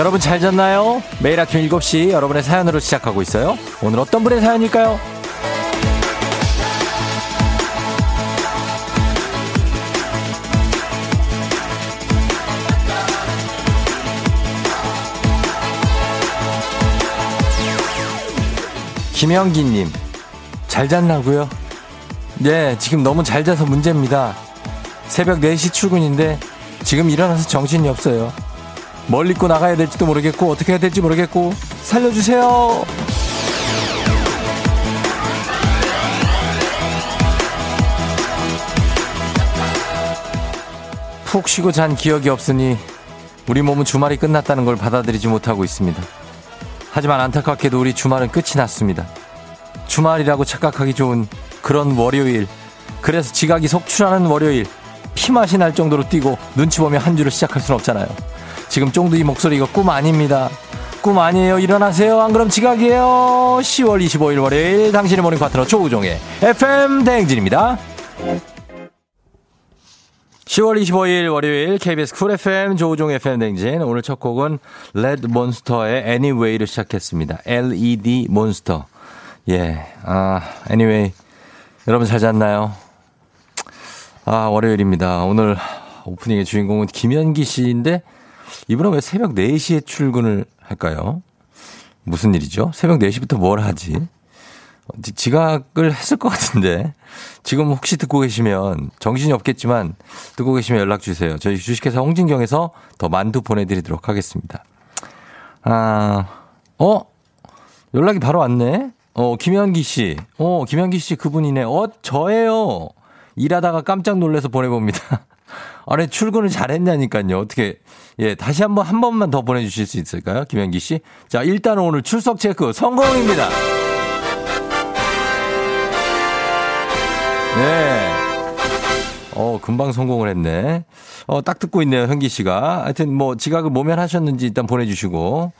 여러분 잘 잤나요? 매일 아침 7시 여러분의 사연으로 시작하고 있어요. 오늘 어떤 분의 사연일까요? 김영기님, 잘 잤나고요? 네, 지금 너무 잘 자서 문제입니다. 새벽 4시 출근인데 지금 일어나서 정신이 없어요. 뭘 입고 나가야 될지도 모르겠고 어떻게 해야 될지 모르겠고 살려주세요. 푹 쉬고 잔 기억이 없으니 우리 몸은 주말이 끝났다는 걸 받아들이지 못하고 있습니다. 하지만 안타깝게도 우리 주말은 끝이 났습니다. 주말이라고 착각하기 좋은 그런 월요일. 그래서 지각이 속출하는 월요일. 피맛이 날 정도로 뛰고 눈치 보며 한 주를 시작할 순 없잖아요. 지금 쫑디 목소리 이거 꿈 아닙니다. 꿈 아니에요. 일어나세요. 안 그럼 지각이에요. 10월 25일 월요일 당신의 모닝 파트너 조우종의 FM 대행진입니다. 10월 25일 월요일 KBS 쿨 FM 조우종 FM 대행진 오늘 첫 곡은 레드 몬스터의 Anyway로 시작했습니다. LED 몬스터. 예. 아, anyway. 여러분 잘 잤나요? 아, 월요일입니다. 오늘 오프닝의 주인공은 김현기 씨인데 이분은 왜 새벽 4시에 출근을 할까요? 무슨 일이죠? 새벽 4시부터 뭘 하지? 지각을 했을 것 같은데 지금 혹시 듣고 계시면 정신이 없겠지만 듣고 계시면 연락 주세요. 저희 주식회사 홍진경에서 더 만두 보내드리도록 하겠습니다. 아, 어? 연락이 바로 왔네? 어, 김현기 씨. 어, 김현기 씨 그분이네. 어, 저예요. 일하다가 깜짝 놀래서 보내봅니다. 아니, 출근을 잘했냐니까요. 어떻게, 예, 다시 한 번, 한 번만 더 보내주실 수 있을까요? 김현기 씨. 자, 일단 오늘 출석 체크 성공입니다. 네. 어, 금방 성공을 했네. 어, 딱 듣고 있네요, 현기 씨가. 하여튼 뭐 지각을 모면하셨는지 일단 보내주시고.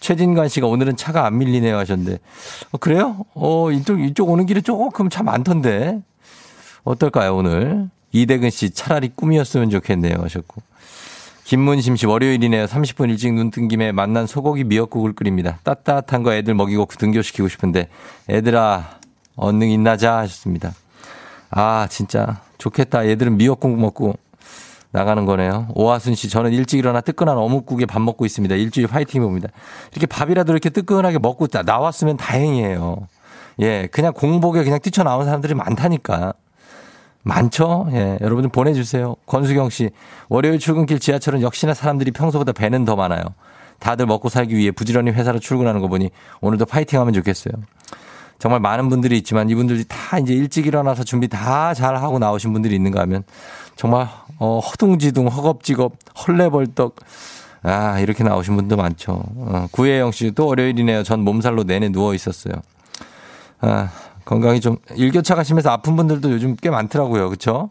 최진관 씨가 오늘은 차가 안 밀리네요 하셨는데. 어, 그래요? 어, 이쪽, 이쪽 오는 길에 조금 차 많던데. 어떨까요, 오늘? 이대근 씨 차라리 꿈이었으면 좋겠네요 하셨고. 김문심 씨 월요일이네요. 30분 일찍 눈 뜬 김에 만난 소고기 미역국을 끓입니다. 따뜻한 거 애들 먹이고 등교시키고 싶은데 애들아 언능 있나자 하셨습니다. 아 진짜 좋겠다. 얘들은 미역국 먹고 나가는 거네요. 오하순 씨, 저는 일찍 일어나 뜨끈한 어묵국에 밥 먹고 있습니다. 일주일 파이팅 봅니다. 이렇게 밥이라도 이렇게 뜨끈하게 먹고 나왔으면 다행이에요. 예, 그냥 공복에 그냥 뛰쳐나온 사람들이 많다니까. 많죠? 예, 여러분 들 보내주세요. 권수경 씨, 월요일 출근길 지하철은 역시나 사람들이 평소보다 배는 더 많아요. 다들 먹고 살기 위해 부지런히 회사로 출근하는 거 보니 오늘도 파이팅 하면 좋겠어요. 정말 많은 분들이 있지만 이분들이 다 이제 일찍 일어나서 준비 다 잘 하고 나오신 분들이 있는가 하면 정말 어, 허둥지둥, 허겁지겁, 헐레벌떡. 아, 이렇게 나오신 분도 많죠. 어, 구혜영 씨도 월요일이네요. 전 몸살로 내내 누워 있었어요. 아, 건강이 좀 일교차 가시면서 아픈 분들도 요즘 꽤 많더라고요. 그렇죠?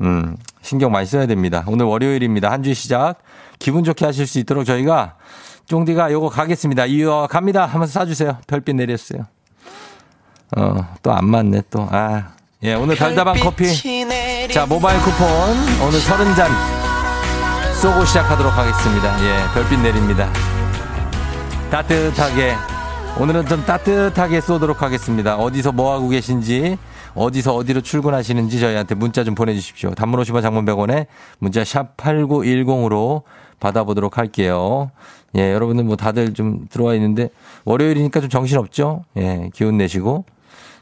음, 신경 많이 써야 됩니다. 오늘 월요일입니다. 한 주의 시작. 기분 좋게 하실 수 있도록 저희가 쫑디가 요거 가겠습니다. 이어 갑니다. 하면서 쏴주세요. 별빛 내렸어요. 어, 또 안 맞네, 또. 아. 예, 오늘 달다방 커피. 자, 모바일 쿠폰. 오늘 서른 잔 쏘고 시작하도록 하겠습니다. 예, 별빛 내립니다. 따뜻하게. 오늘은 좀 따뜻하게 쏘도록 하겠습니다. 어디서 뭐 하고 계신지, 어디서 어디로 출근하시는지 저희한테 문자 좀 보내주십시오. 단문 50원 장문 100원에 문자 샵 8910으로 받아보도록 할게요. 예, 여러분들 뭐 다들 좀 들어와 있는데 월요일이니까 좀 정신없죠? 예, 기운 내시고.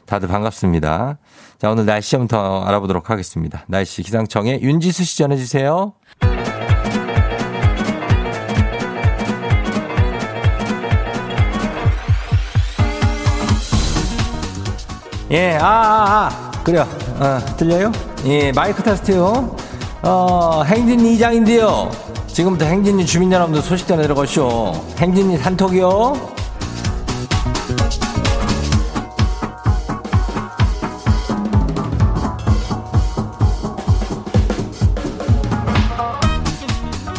다들 반갑습니다. 자, 오늘 날씨 좀더 알아보도록 하겠습니다. 날씨 기상청에 윤지수 씨 전해주세요. 예, 아, 아, 아. 그래요. 어, 들려요? 예, 마이크 테스트요. 어, 행진 이장인데요. 지금부터 행진이 주민 여러분들 소식 전해드려가시오. 행진이 단톡이요.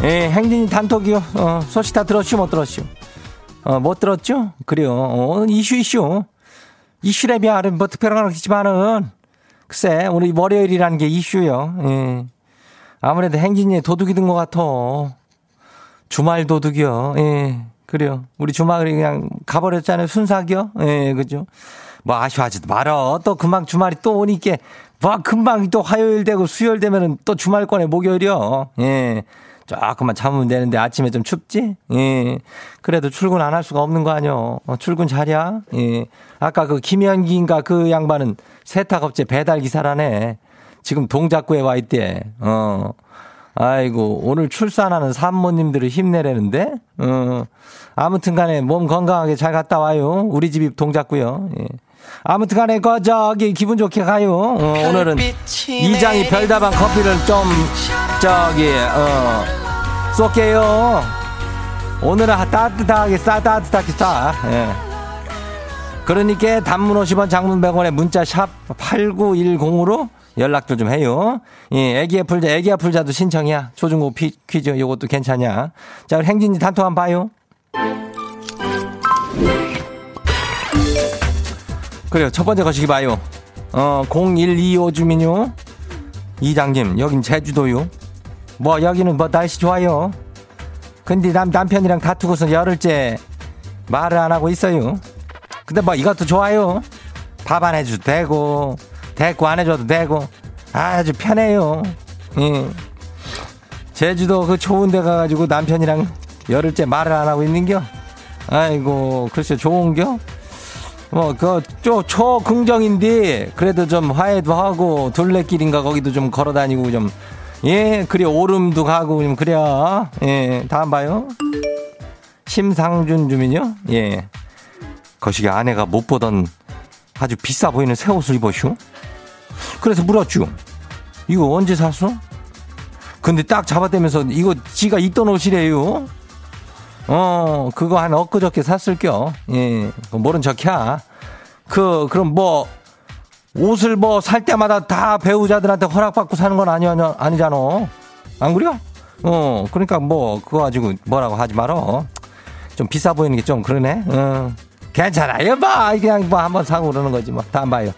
예, 행진이 단톡이요. 어, 소식 다 들었슈, 못 들었슈? 어, 못 들었죠? 그래요. 어, 이슈, 이슈. 이슈랩이 뭐 특별한 건 없지만은, 글쎄, 오늘 월요일이라는 게 이슈요. 예. 아무래도 행진이에 도둑이 든 것 같아. 주말 도둑이요. 예. 그래요. 우리 주말이 그냥 가버렸잖아요. 순삭이요. 예, 그죠. 뭐 아쉬워하지도 말어. 또 금방 주말이 또 오니까 뭐 금방 또 화요일 되고 수요일 되면은 또 주말권에 목요일이요. 예. 조금만 참으면 되는데 아침에 좀 춥지? 예. 그래도 출근 안 할 수가 없는 거 아니요. 어, 출근 잘이야? 예. 아까 그 김현기인가 그 양반은 세탁업체 배달 기사라네. 지금 동작구에 와 있대. 어. 아이고, 오늘 출산하는 산모님들을 힘내라는데? 어. 아무튼 간에 몸 건강하게 잘 갔다 와요. 우리 집이 동작구요. 예. 아무튼 간에 그 저기 기분 좋게 가요. 어, 오늘은 이장이 별다방 커피를 좀 저기 어 쏠게요. 오늘은 따뜻하게 싸 따뜻하게 싸. 예. 그러니까 단문 50원 장문 100원에 문자 샵 8910으로 연락도 좀 해요. 예, 애기 애플자, 애기 애플자도 신청이야. 초중고 피, 퀴즈 요것도 괜찮냐. 자, 우리 행진이 단톡 한번 봐요. 그래요. 첫 번째 거시기 봐요. 어, 0125 주민요. 이장님, 여긴 제주도요. 뭐, 여기는 뭐, 날씨 좋아요. 근데 남, 남편이랑 다투고서 열흘째 말을 안 하고 있어요. 근데 뭐, 이것도 좋아요. 밥 안 해줘도 되고, 대꾸 안 해줘도 되고, 아주 편해요. 예. 제주도 그 좋은 데 가가지고 남편이랑 열흘째 말을 안 하고 있는겨? 아이고, 글쎄, 좋은겨? 뭐, 그, 초, 초긍정인데, 그래도 좀 화해도 하고, 둘레길인가 거기도 좀 걸어 다니고 좀, 예, 그래, 오름도 가고 좀, 그래요. 예, 다음 봐요. 심상준 주민요? 예. 거시기 아내가 못 보던 아주 비싸 보이는 새 옷을 입었슈? 그래서 물었슈. 이거 언제 샀어? 근데 딱 잡아대면서 이거 지가 입던 옷이래요. 어, 그거 한 엊그저께 샀을 겨. 예, 모른 척이야. 그, 그럼 뭐, 옷을 뭐 살 때마다 다 배우자들한테 허락받고 사는 건 아니, 아니잖아. 안 그래요? 어, 그러니까 뭐, 그거 가지고 뭐라고 하지 말어. 좀 비싸 보이는 게 좀 그러네. 어. 괜찮아. 요 봐. 그냥 뭐 한번 사고 그러는 거지 뭐. 다음 봐요.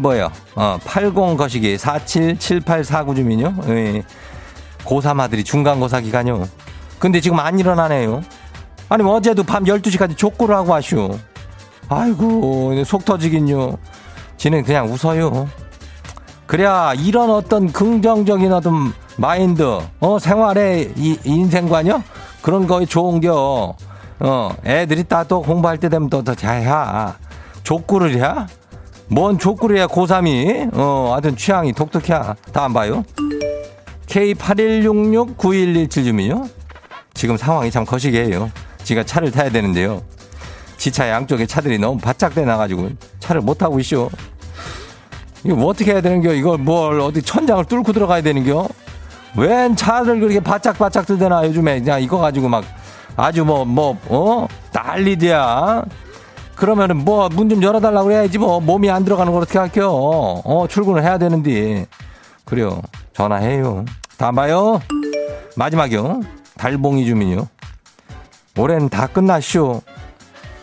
뭐요? 어, 80 거시기 477849 주민요. 예. 고3 아들이 중간고사 기간요. 근데 지금 안 일어나네요. 아니, 뭐 어제도 밤 12시까지 족구를 하고 하슈. 아이고, 속 터지긴요. 지는 그냥 웃어요. 그래야 이런 어떤 긍정적인 어떤 마인드, 어, 생활의 이, 인생관이요? 그런 거에 좋은겨. 어, 애들이 따또 공부할 때 되면 또더 잘해. 족구를 해? 뭔 족구를 해, 고3이? 어, 하여튼 취향이 독특해. 다 안 봐요. K81669117 주민요? 지금 상황이 참 거시기해요. 지가 차를 타야 되는데요. 지차 양쪽에 차들이 너무 바짝 대나가지고 차를 못 타고 있쇼. 이거 뭐 어떻게 해야 되는겨? 이거 뭘 어디 천장을 뚫고 들어가야 되는겨? 웬 차를 그렇게 바짝바짝 뜨대나 요즘에 그냥 이거 가지고 막 아주 뭐, 뭐, 어? 난리디야. 그러면은 뭐 문 좀 열어달라고 그래야지 뭐 몸이 안 들어가는 걸 어떻게 할게요. 어, 출근을 해야 되는데. 그래요. 전화해요. 다음 봐요. 마지막이요. 달봉이 주민요. 올해는 다 끝났쇼.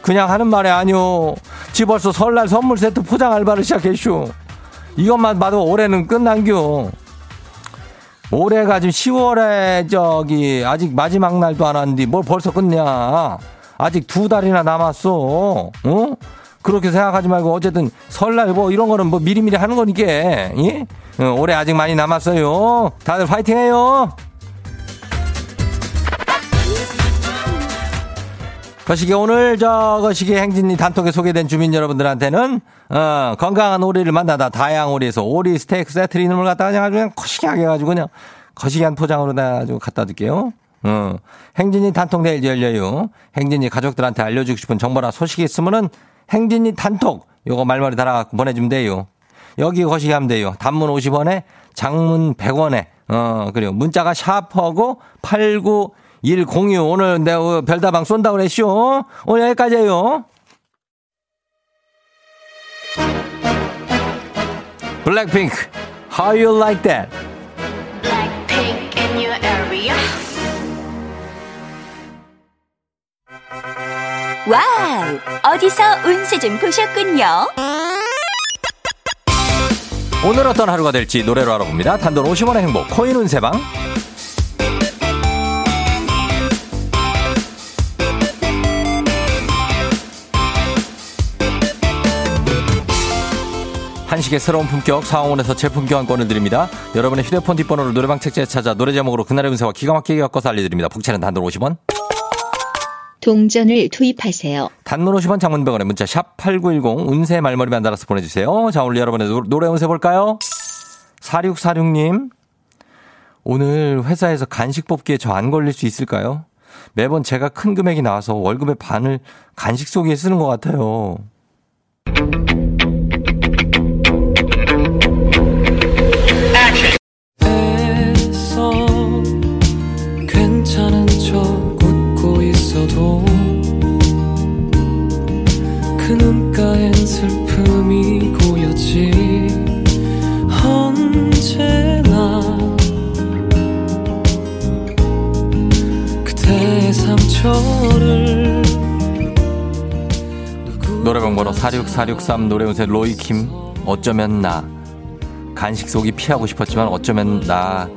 그냥 하는 말이 아니오. 지 벌써 설날 선물 세트 포장 알바를 시작했쇼. 이것만 봐도 올해는 끝난겨. 올해가 지금 10월에 저기 아직 마지막 날도 안 왔는데 뭘 벌써 끝냐. 아직 두 달이나 남았어. 어? 그렇게 생각하지 말고 어쨌든 설날 뭐 이런 거는 뭐 미리미리 하는 거니까. 예? 어, 올해 아직 많이 남았어요. 다들 파이팅 해요. 거시기 오늘 저 거시기 행진이 단톡에 소개된 주민 여러분들한테는 어, 건강한 오리를 만나다 다양 오리에서 오리 스테이크 세트 이름을 갖다가 그냥 그냥 거시기하게 해가지고 그냥 거시기한 포장으로 가지고 갖다 드릴게요. 어, 행진이 단톡 내일 열려요. 행진이 가족들한테 알려주고 싶은 정보나 소식이 있으면은 행진이 단톡 요거 말머리 달아갖고 보내주면 돼요. 여기 거시기 하면 돼요. 단문 50원에 장문 100원에 어 그리고 문자가 샤프하고 89 102 오늘 내가 별다방 쏜다고 그랬쇼. 오늘 여기까지예요. 블랙핑크 How You Like That. Wow! 어디서 운세 좀 보셨군요. 오늘 어떤 하루가 될지 노래로 알아봅니다. 단돈 50원의 행복 코인 운세방 한식의 새로운 품격 사옹원에서 제품 교환권을 드립니다. 여러분의 휴대폰 뒷번호를 노래방 책자에 찾아 노래 제목으로 그날의 운세와 기가 막히게 엮어서 알려드립니다. 복채는 단돈 50원. 동전을 투입하세요. 단문 50원 장문병원에 문자 샵 8910 운세 말머리만 달아서 보내주세요. 자 오늘 여러분의 노- 노래 운세 볼까요? 4646님 오늘 회사에서 간식 뽑기에 저 안 걸릴 수 있을까요? 매번 제가 큰 금액이 나와서 월급의 반을 간식 소기에 쓰는 것 같아요. 노래방 번호 46463 노래운세 로이킴 어쩌면 나 간식 속이 피하고 싶었지만 어쩌면 나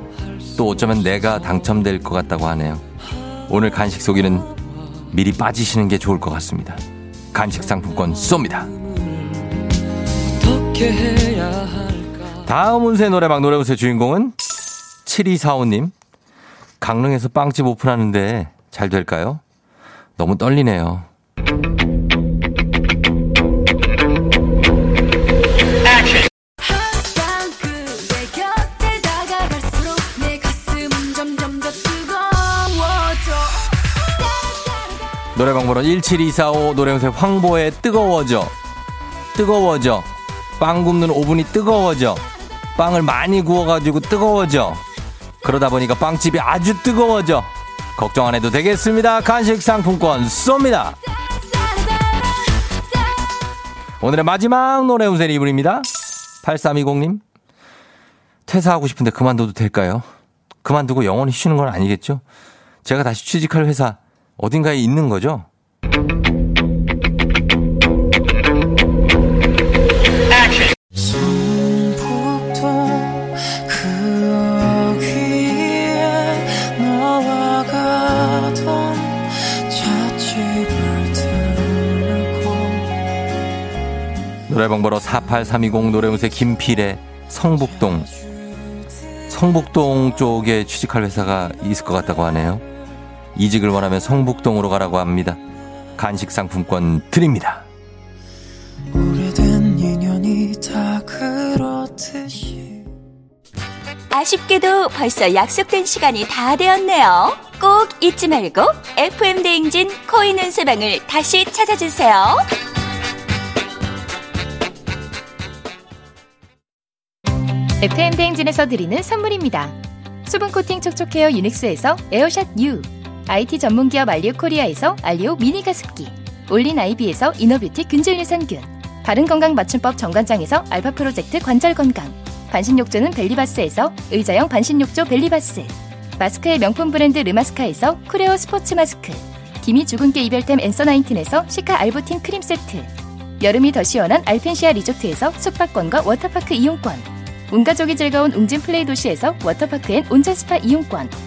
또 어쩌면 내가 당첨될 것 같다고 하네요. 오늘 간식 속이는 미리 빠지시는 게 좋을 것 같습니다. 간식 상품권 쏩니다. 다음 운세 노래방 노래운세 주인공은 7245님. 강릉에서 빵집 오픈하는데 잘 될까요? 너무 떨리네요. 노래방 번호 17245 노래운세 황보의 뜨거워져. 뜨거워져. 빵 굽는 오븐이 뜨거워져. 빵을 많이 구워가지고 뜨거워져. 그러다 보니까 빵집이 아주 뜨거워져. 걱정 안 해도 되겠습니다. 간식 상품권 쏩니다. 오늘의 마지막 노래 운세 이분입니다. 8320님. 퇴사하고 싶은데 그만둬도 될까요? 그만두고 영원히 쉬는 건 아니겠죠? 제가 다시 취직할 회사 어딘가에 있는 거죠? 노래방 번호 48320 노래운세 김필의 성북동. 성북동 쪽에 취직할 회사가 있을 것 같다고 하네요. 이직을 원하면 성북동으로 가라고 합니다. 간식 상품권 드립니다. 오래된 인연이 다 그렇듯이 아쉽게도 벌써 약속된 시간이 다 되었네요. 꼭 잊지 말고 FM 대행진 코인 운세방을 다시 찾아주세요. FM 대행진에서 드리는 선물입니다. 수분 코팅 촉촉 헤어 유닉스에서 에어샷 U, IT 전문 기업 알리오 코리아에서 알리오 미니 가습기, 올린 아이비에서 inner beauty 균질 유산균, 바른 건강 맞춤법 정관장에서 알파 프로젝트 관절 건강, 반신욕조는 벨리바스에서 의자형 반신욕조 벨리바스, 마스크의 명품 브랜드 르마스카에서 쿠레오 스포츠 마스크, 기미 주근깨 이별템 앤서 나인틴에서 cica 알부틴 크림 세트, 여름이 더 시원한 알펜시아 리조트에서 숙박권과 워터파크 이용권, 온 가족이 즐거운 웅진 플레이 도시에서 워터파크 and 온천 스파 이용권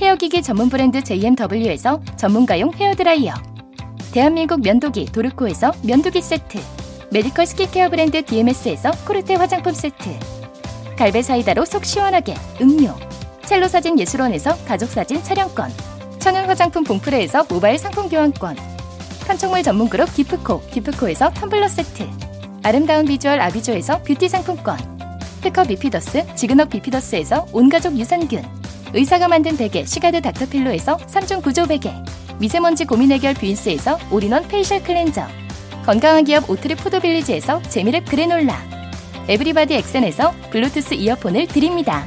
헤어기기 전문 브랜드 JMW에서 전문가용 헤어드라이어. 대한민국 면도기 도르코에서 면도기 세트. 메디컬 스킨케어 브랜드 DMS에서 코르테 화장품 세트. 갈배 사이다로 속 시원하게 음료. 첼로 사진 예술원에서 가족 사진 촬영권. 천연 화장품 봉프레에서 모바일 상품 교환권. 판촉물 전문 그룹 기프코 기프코에서 텀블러 세트. 아름다운 비주얼 아비조에서 뷰티 상품권. 특허 비피더스 지근억 비피더스에서 온가족 유산균 의사가 만든 베개 시가드 닥터필로에서 3중 구조 베개 미세먼지 고민 해결 뷰인스에서 all-in-one facial cleanser 건강한 기업 오트리 포도빌리지에서 재미랩 그래놀라 에브리바디 엑센에서 블루투스 이어폰을 드립니다.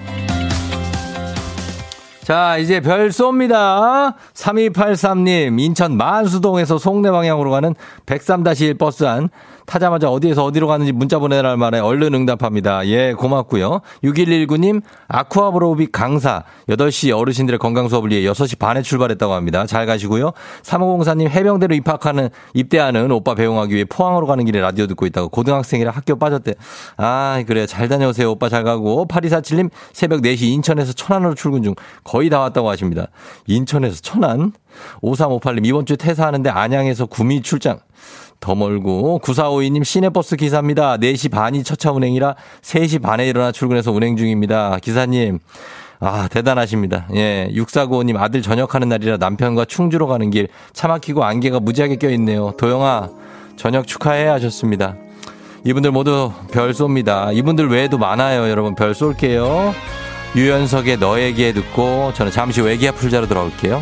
자, 이제 별 쏩니다. 3283님, 인천 만수동에서 송내 방향으로 가는 103-1 버스 안 타자마자 어디에서 어디로 가는지 문자 보내라 말에 얼른 응답합니다. 예, 고맙고요. 6119님, 아쿠아브로빅 강사, 8시 어르신들의 건강 수업을 위해 6시 반에 출발했다고 합니다. 잘 가시고요. 3504님, 해병대로 입학하는, 입대하는 오빠 배웅하기 위해 포항으로 가는 길에 라디오 듣고 있다고 고등학생이라 학교 빠졌대. 아, 그래. 잘 다녀오세요. 오빠 잘 가고. 8247님, 새벽 4시 인천에서 천안으로 출근 중 거의 다 왔다고 하십니다. 인천에서 천안? 5358님, 이번 주에 퇴사하는데 안양에서 구미 출장. 더 멀고 9452님 시내버스 기사입니다. 4시 반이 첫차 운행이라 3시 반에 일어나 출근해서 운행 중입니다. 기사님 아 대단하십니다. 예 6495님 아들 전역하는 날이라 남편과 충주로 가는 길 차 막히고 안개가 무지하게 껴있네요. 도영아 저녁 축하해 하셨습니다. 이분들 모두 별 쏩니다. 이분들 외에도 많아요. 여러분 별 쏠게요. 유연석의 너에게 듣고 저는 잠시 후 애기야 풀자로 돌아올게요.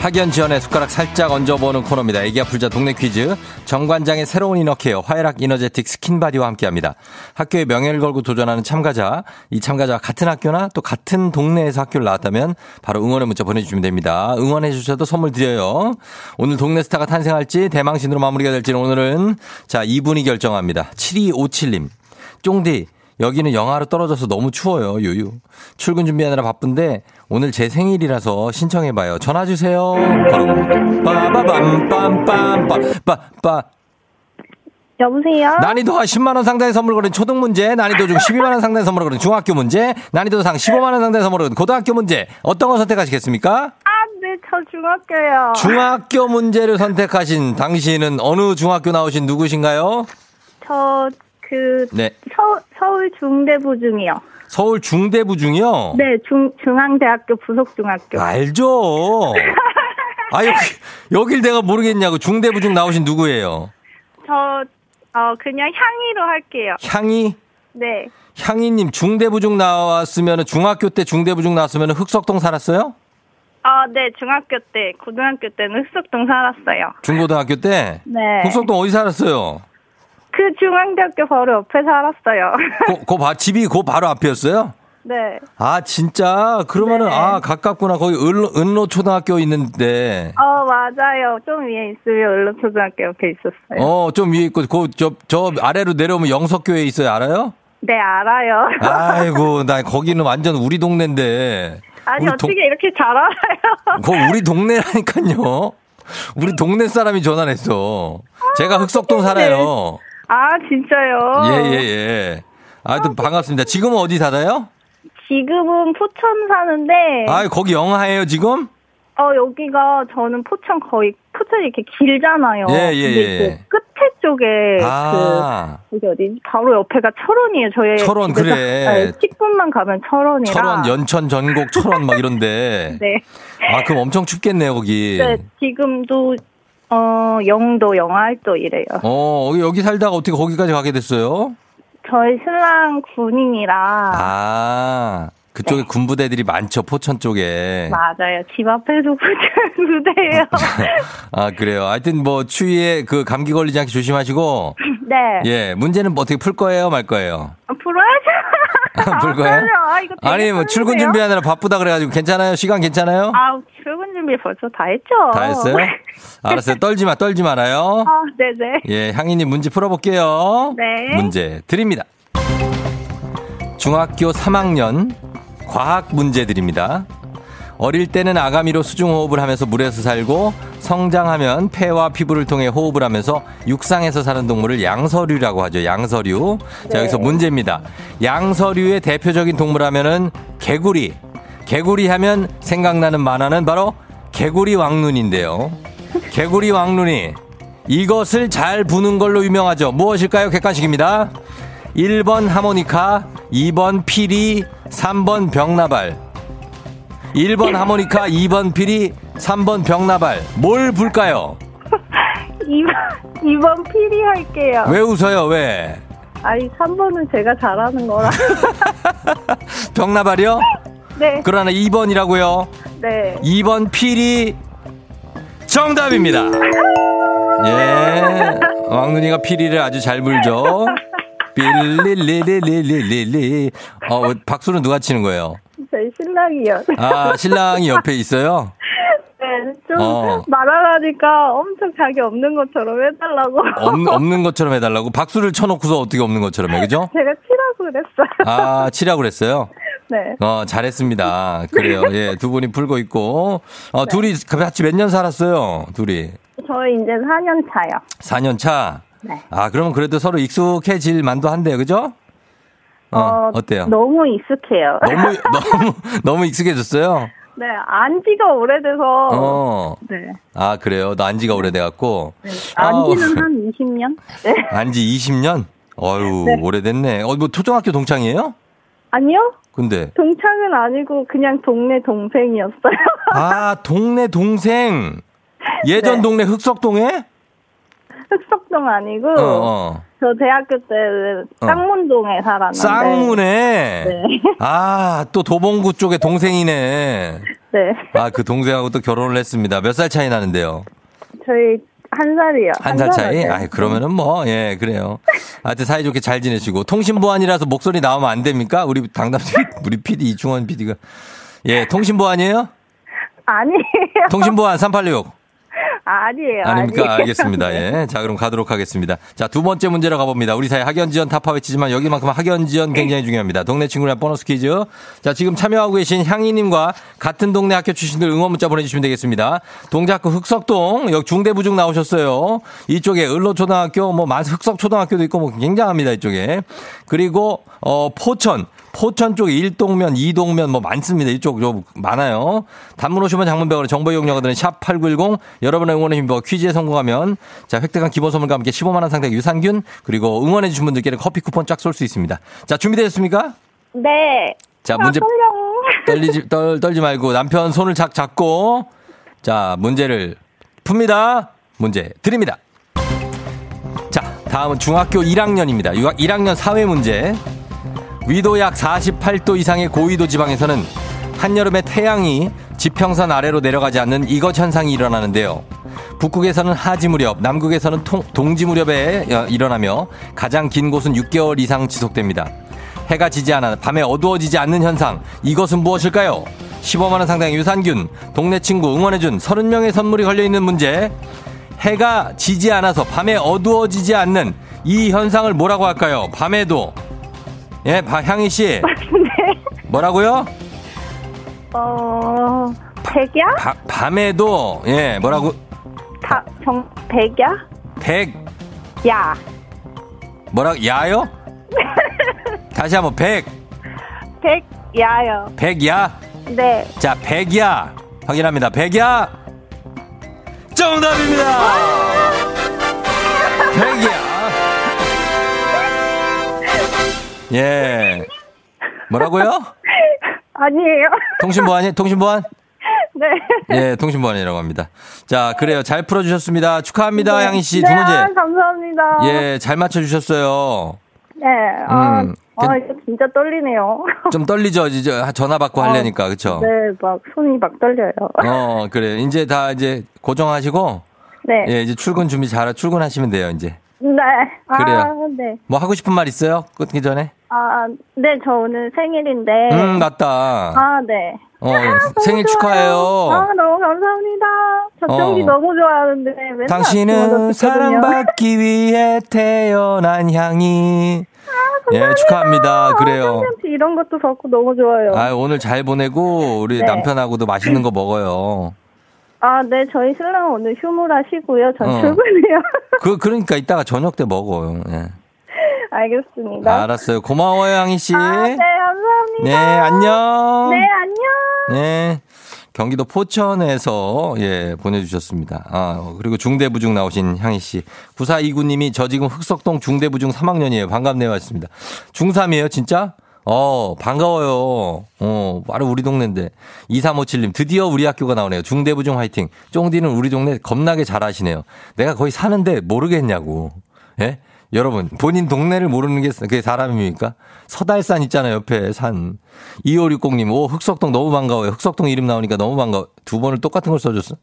학연 지연에 숟가락 살짝 얹어보는 코너입니다. 애기야 풀자 동네 퀴즈. 정관장의 새로운 inner care 화애락 이너제틱 스킨바디와 함께합니다. 학교의 명예를 걸고 도전하는 참가자. 이 참가자와 같은 학교나 또 같은 동네에서 학교를 나왔다면 바로 응원의 문자 보내주시면 됩니다. 응원해 주셔도 선물 드려요. 오늘 동네 스타가 탄생할지 대망신으로 마무리가 될지는 오늘은 자 이분이 결정합니다. 7257님. 쫑디 여기는 영하로 떨어져서 너무 추워요. 유유. 출근 준비하느라 바쁜데 오늘 제 생일이라서 신청해봐요. 전화 주세요. 빠바밤 빰빰빰 빠빠 여보세요? 난이도 10만 원 상당의 선물 거는 초등 문제, 난이도 중 12만 원 상당의 선물 거는 중학교 문제, 난이도 상 15만 원 상당의 선물 거는 고등학교 문제. 어떤 거 선택하시겠습니까? 아, 네, 저 중학교요. 중학교 문제를 선택하신 당신은 어느 중학교 나오신 누구신가요? 저, 그, 네. 서, 서울 중대부 중이요. 서울 중대부 중이요? 네, 중, 중앙대학교 부속 중학교. 알죠. 아, 여기, 여길 내가 모르겠냐고. 중대부 중 나오신 누구예요? 저, 어, 그냥 향이로 할게요. 향이? 네. 향이님 중대부 중 나왔으면 중학교 때 중대부 중 나왔으면 흑석동 살았어요? 아, 네, 중학교 때, 고등학교 때는 흑석동 살았어요. 중고등학교 때? 네. 흑석동 어디 살았어요? 그 중앙대학교 바로 옆에 살았어요. 고, 고 바, 집이 그 바로 앞이었어요? 네. 아, 진짜? 그러면은, 네. 아, 가깝구나. 거기 은로, 은로 초등학교 있는데. 어, 맞아요. 좀 위에 있으면 을로 초등학교 옆에 있었어요. 어, 좀 위에 있고, 그, 저, 저 아래로 내려오면 영석교회 있어요. 알아요? 네, 알아요. 아이고, 나 거기는 완전 우리 동네인데. 아니, 어떻게 동- 이렇게 잘 알아요? 그거 우리 동네라니까요. 우리 동네 사람이 전화를 했어. 제가 흑석동 살아요. 아, 진짜요? 예, 예, 예. 하여튼 반갑습니다. 지금은 어디 살아요? 지금은 포천 사는데, 아, 거기 영하예요, 지금? 어, 여기가 저는 포천 거의, 포천이 이렇게 길잖아요. 예, 예, 예. 그 끝에 쪽에, 아, 그, 여기 어디, 바로 옆에가 철원이에요. 저희. 철원, 그래. 네, 10분만 가면 철원이라. 철원, 연천, 전곡, 철원 막 이런데. 네. 아, 그럼 엄청 춥겠네요, 거기. 네, 지금도, 어, 영도, 영하도 이래요. 어, 여기, 살다가 어떻게 거기까지 가게 됐어요? 저희 신랑 군인이라. 아, 그쪽에 군부대들이 많죠, 포천 쪽에. 맞아요. 집 앞에도 부대예요. 아, 그래요. 하여튼 뭐, 추위에 그 감기 걸리지 않게 조심하시고, 네. 예, 문제는 뭐 어떻게 풀 거예요, 말 거예요? 풀어야죠. 불. 아, 이거 되게 아니, 뭐 출근. 준비하느라 바쁘다 그래가지고 괜찮아요? 시간 괜찮아요? 아, 출근 준비 벌써 다 했죠. 다 했어요? 알았어요. 떨지 마, 떨지 말아요. 아, 네네. 예, 향이님 문제 풀어볼게요. 네. 문제 드립니다. 중학교 3학년 과학 문제 드립니다. 어릴 때는 아가미로 수중호흡을 하면서 물에서 살고 성장하면 폐와 피부를 통해 호흡을 하면서 육상에서 사는 동물을 양서류라고 하죠. 양서류. 자, 여기서 문제입니다. 양서류의 대표적인 동물 하면은 개구리. 개구리 하면 생각나는 만화는 바로 개구리 왕눈인데요. 개구리 왕눈이 이것을 잘 부는 걸로 유명하죠. 무엇일까요? 객관식입니다. 1번 하모니카, 2번 피리, 3번 병나발. 1번 하모니카, 2번 피리, 3번 병나발. 뭘 불까요? 2번, 2번 피리 할게요. 왜 웃어요? 왜? 아니, 3번은 제가 잘하는 거라. 병나발이요? 네, 그러나 2번이라고요. 네. 2번 피리 정답입니다. 예. 왕눈이가 피리를 아주 잘 불죠. 빌리리리리리리. 어, 박수는 누가 치는 거예요? 저희 신랑이요. 아, 신랑이 옆에 있어요? 네, 좀 어. 말하라니까 엄청 자기 없는 것처럼 해달라고. 없, 없는 것처럼 해달라고? 박수를 쳐놓고서 어떻게 없는 것처럼 해, 그죠? 제가 치라고 그랬어요. 아, 치라고 그랬어요? 네. 어, 잘했습니다. 그래요. 예, 두 분이 풀고 있고. 어, 둘이 같이 몇 년 살았어요? 둘이. 저희 이제 4년 차요. 4년 차? 네. 아, 그러면 그래도 서로 익숙해질 만도 한데요, 그죠? 어, 어 때요? 너무 익숙해요. 너무, 너무, 너무 익숙해졌어요? 네, 안 지가 오래돼서. 어. 네. 아, 그래요? 너 안지가 오래돼갖고. 네. 안 지는 아우, 한 20년? 네. 안지 20년? 어유 네. 오래됐네. 어, 뭐, 초등학교 동창이에요? 아니요? 근데. 동창은 아니고 그냥 동네 동생이었어요. 아, 동네 동생. 예전 네. 동네 흑석동에? 흑석동 아니고 어, 어. 저 대학교 때 어. 쌍문동에 살았는데. 쌍문에. 네. 아, 또 도봉구 쪽에 동생이네. 네. 아, 그 동생하고 또 결혼을 했습니다. 몇 살 차이 나는데요? 저희 한 살이요. 한 살 차이? 아, 그러면은 뭐, 예, 그래요. 하여튼 사이좋게 잘 지내시고. 통신보안이라서 목소리 나오면 안 됩니까? 우리 당담, 우리 PD, 이충원 PD가. 예, 통신보안이에요? 아니에요. 통신보안 386. 아니에요. 아닙니까? 아니에요. 알겠습니다. 예. 자, 그럼 가도록 하겠습니다. 자, 두 번째 문제로 가봅니다. 우리 사회 학연 지원 타파 외치지만 여기만큼 학연 지원 굉장히 중요합니다. 동네 친구랑 보너스 퀴즈. 자, 지금 참여하고 계신 향이님과 같은 동네 학교 출신들 응원 문자 보내주시면 되겠습니다. 동작구 흑석동, 여기 중대부중 나오셨어요. 이쪽에 을로초등학교, 뭐, 만- 흑석초등학교도 있고, 뭐, 굉장합니다. 이쪽에. 그리고, 어, 포천. 포천 쪽에 1동면, 2동면 뭐 많습니다. 이쪽 좀 많아요. 단문 오시면 장문병원의 정보 이용료가 드는 샵8910 여러분의 응원의 힘과 퀴즈에 성공하면 자, 획득한 기본 선물과 함께 15만 원 상당의 유산균 그리고 응원해 주신 분들께는 커피 쿠폰 쫙 쏠 수 있습니다. 자, 준비되셨습니까? 네. 자, 문제 아, 떨리지 떨, 떨지 말고 남편 손을 착 잡고 자, 문제를 풉니다. 문제 드립니다. 자, 다음은 중학교 1학년입니다. 1학년 사회 문제. 위도 약 48도 이상의 고위도 지방에서는 한여름에 태양이 지평선 아래로 내려가지 않는 이것 현상이 일어나는데요. 북극에서는 하지 무렵, 남극에서는 통- 동지 무렵에 어, 일어나며 가장 긴 곳은 6개월 이상 지속됩니다. 해가 지지 않아 밤에 어두워지지 않는 현상. 이것은 무엇일까요? 15만원 상당의 유산균, 동네 친구 응원해준 30명의 선물이 걸려있는 문제. 해가 지지 않아서 밤에 어두워지지 않는 이 현상을 뭐라고 할까요? 밤에도. 예, 박향희 씨. 네. 뭐라고요? 어, 백야? 바- 밤에도 예, 뭐라고? 다, 정, 백야? 백 야. 뭐라 야요? 다시 한번 백 백야요. 백야. 네. 자, 백야. 확인합니다. 백야. 정답입니다. 백야. 예. 뭐라고요? 아니에요. 통신보안이 통신보안? 네. 예, 통신보안이라고 합니다. 자, 그래요. 잘 풀어주셨습니다. 축하합니다, 양희 씨. 네, 두 문제. 아, 감사합니다. 예, 잘 맞춰주셨어요. 네. 아, 음, 아, 이거 진짜 떨리네요. 좀 떨리죠? 이제 전화 받고 하려니까, 그쵸? 네, 막 손이 막 떨려요. 어, 그래. 이제 다 이제 고정하시고, 네. 예, 이제 출근 준비 잘, 출근하시면 돼요, 이제. 네. 그래요. 아, 네. 뭐 하고 싶은 말 있어요? 끊기 전에? 아, 네, 저 오늘 생일인데. 음, 맞다. 아, 네. 어, 너무 생일. 축하해요. 아, 너무 감사합니다. 박정기 어. 너무 좋아하는데 당신은. 사랑받기 위해 태어난 향이. 예, 축하합니다. 그래요. 팬티 이런 것도 받고 너무 좋아요. 아, 오늘 잘 보내고 우리 네. 남편하고도 맛있는 거 먹어요. 아, 네, 저희 신랑 오늘 휴무라시고요. 전 어. 출근해요. 그 그러니까 이따가 저녁 때 먹어요. 예. 알겠습니다. 알았어요. 고마워요, 양희 씨. 아, 네, 감사합니다. 네, 안녕. 네, 안녕. 예. 경기도 포천에서 예, 보내주셨습니다. 아, 그리고 중대부중 나오신 향희 씨. 9429님이 저 지금 흑석동 중대부중 3학년이에요. 반갑네요. 하셨습니다. 중3이에요, 진짜? 어, 반가워요. 어, 바로 우리 동네인데. 2357님, 드디어 우리 학교가 나오네요. 중대부중 화이팅. 쫑디는 우리 동네 겁나게 잘하시네요. 내가 거기 사는데 모르겠냐고. 예? 여러분, 본인 동네를 모르는 게 그게 사람입니까? 서달산 있잖아요, 옆에 산. 2560님, 오, 흑석동 너무 반가워요. 흑석동 이름 나오니까 너무 반가워. 두 번을 똑같은 걸 써줬어?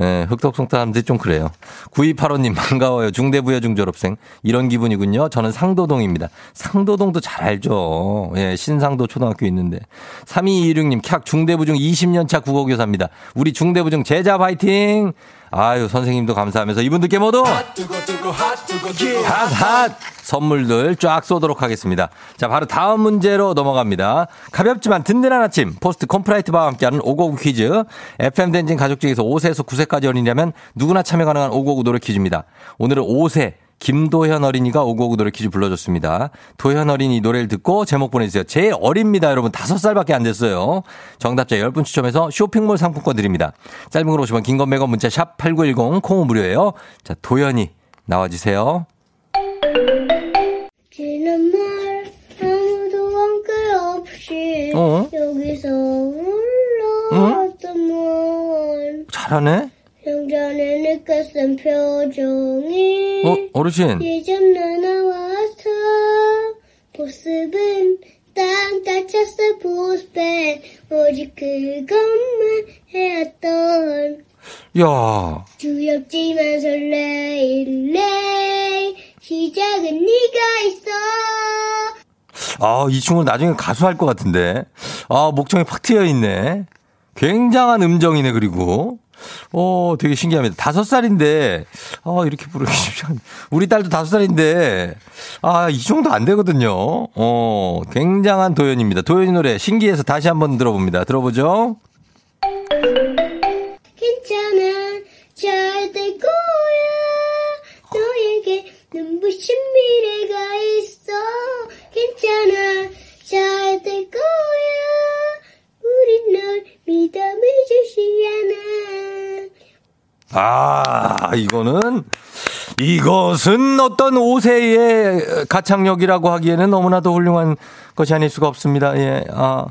예, 흑석동 사람들이 좀 그래요. 9285님, 반가워요. 중대부여중 졸업생. 이런 기분이군요. 저는 상도동입니다. 상도동도 잘 알죠. 예, 신상도 초등학교 있는데. 3226님, 캬, 중대부중 20년차 국어교사입니다. 우리 중대부중 제자 파이팅! 아유, 선생님도 감사하면서 이분들께 모두 핫한 선물들 쫙 쏘도록 하겠습니다. 자, 바로 다음 문제로 넘어갑니다. 가볍지만 든든한 아침 포스트 콘푸라이트 바와 함께하는 오고구 퀴즈. FM 대행진 가족 중에서 5세에서 9세까지 어린이라면 누구나 참여 가능한 오고구 노래 퀴즈입니다. 오늘은 5세 김도현 어린이가 오고구 노래 퀴즈 불러줬습니다. 도현 어린이 노래를 듣고 제목 보내주세요. 제일 어립니다, 여러분. 5살밖에 안 됐어요. 정답자 10분 추첨해서 쇼핑몰 상품권 드립니다. 짧은 건 50원 긴 건 100원 문자 샵 8910 콩은 무료예요. 자, 도현이 나와주세요. 지는 말 아무도 함께 없이 어? 여기서 올라왔던 말 잘하네? 영전에 느꼈던 표정이 어, 어르신. 예전 나와서 모습은 땅 다쳤어 보스배 오직 그것만 해왔던 야 두렵지만 설레일래 시작은 네가 있어 아, 이 친구는 나중에 가수 할 것 같은데. 아, 목청이 팍 트여 있네. 굉장한 음정이네, 그리고. 어, 되게 신기합니다. 다섯 살인데, 아, 이렇게 부르기 쉽지 않 우리 딸도 다섯 살인데, 아, 이 정도 안 되거든요. 어, 굉장한 도연입니다. 도연이 노래 신기해서 다시 한번 들어봅니다. 들어보죠. 괜찮아 잘 될 거야 너에게 눈부신 미래가 있어 괜찮아 잘 될 거야 우린 널 믿어 믿으시 않아 아, 이거는, 이것은 어떤 5세의 가창력이라고 하기에는 너무나도 훌륭한 것이 아닐 수가 없습니다. 예, 아,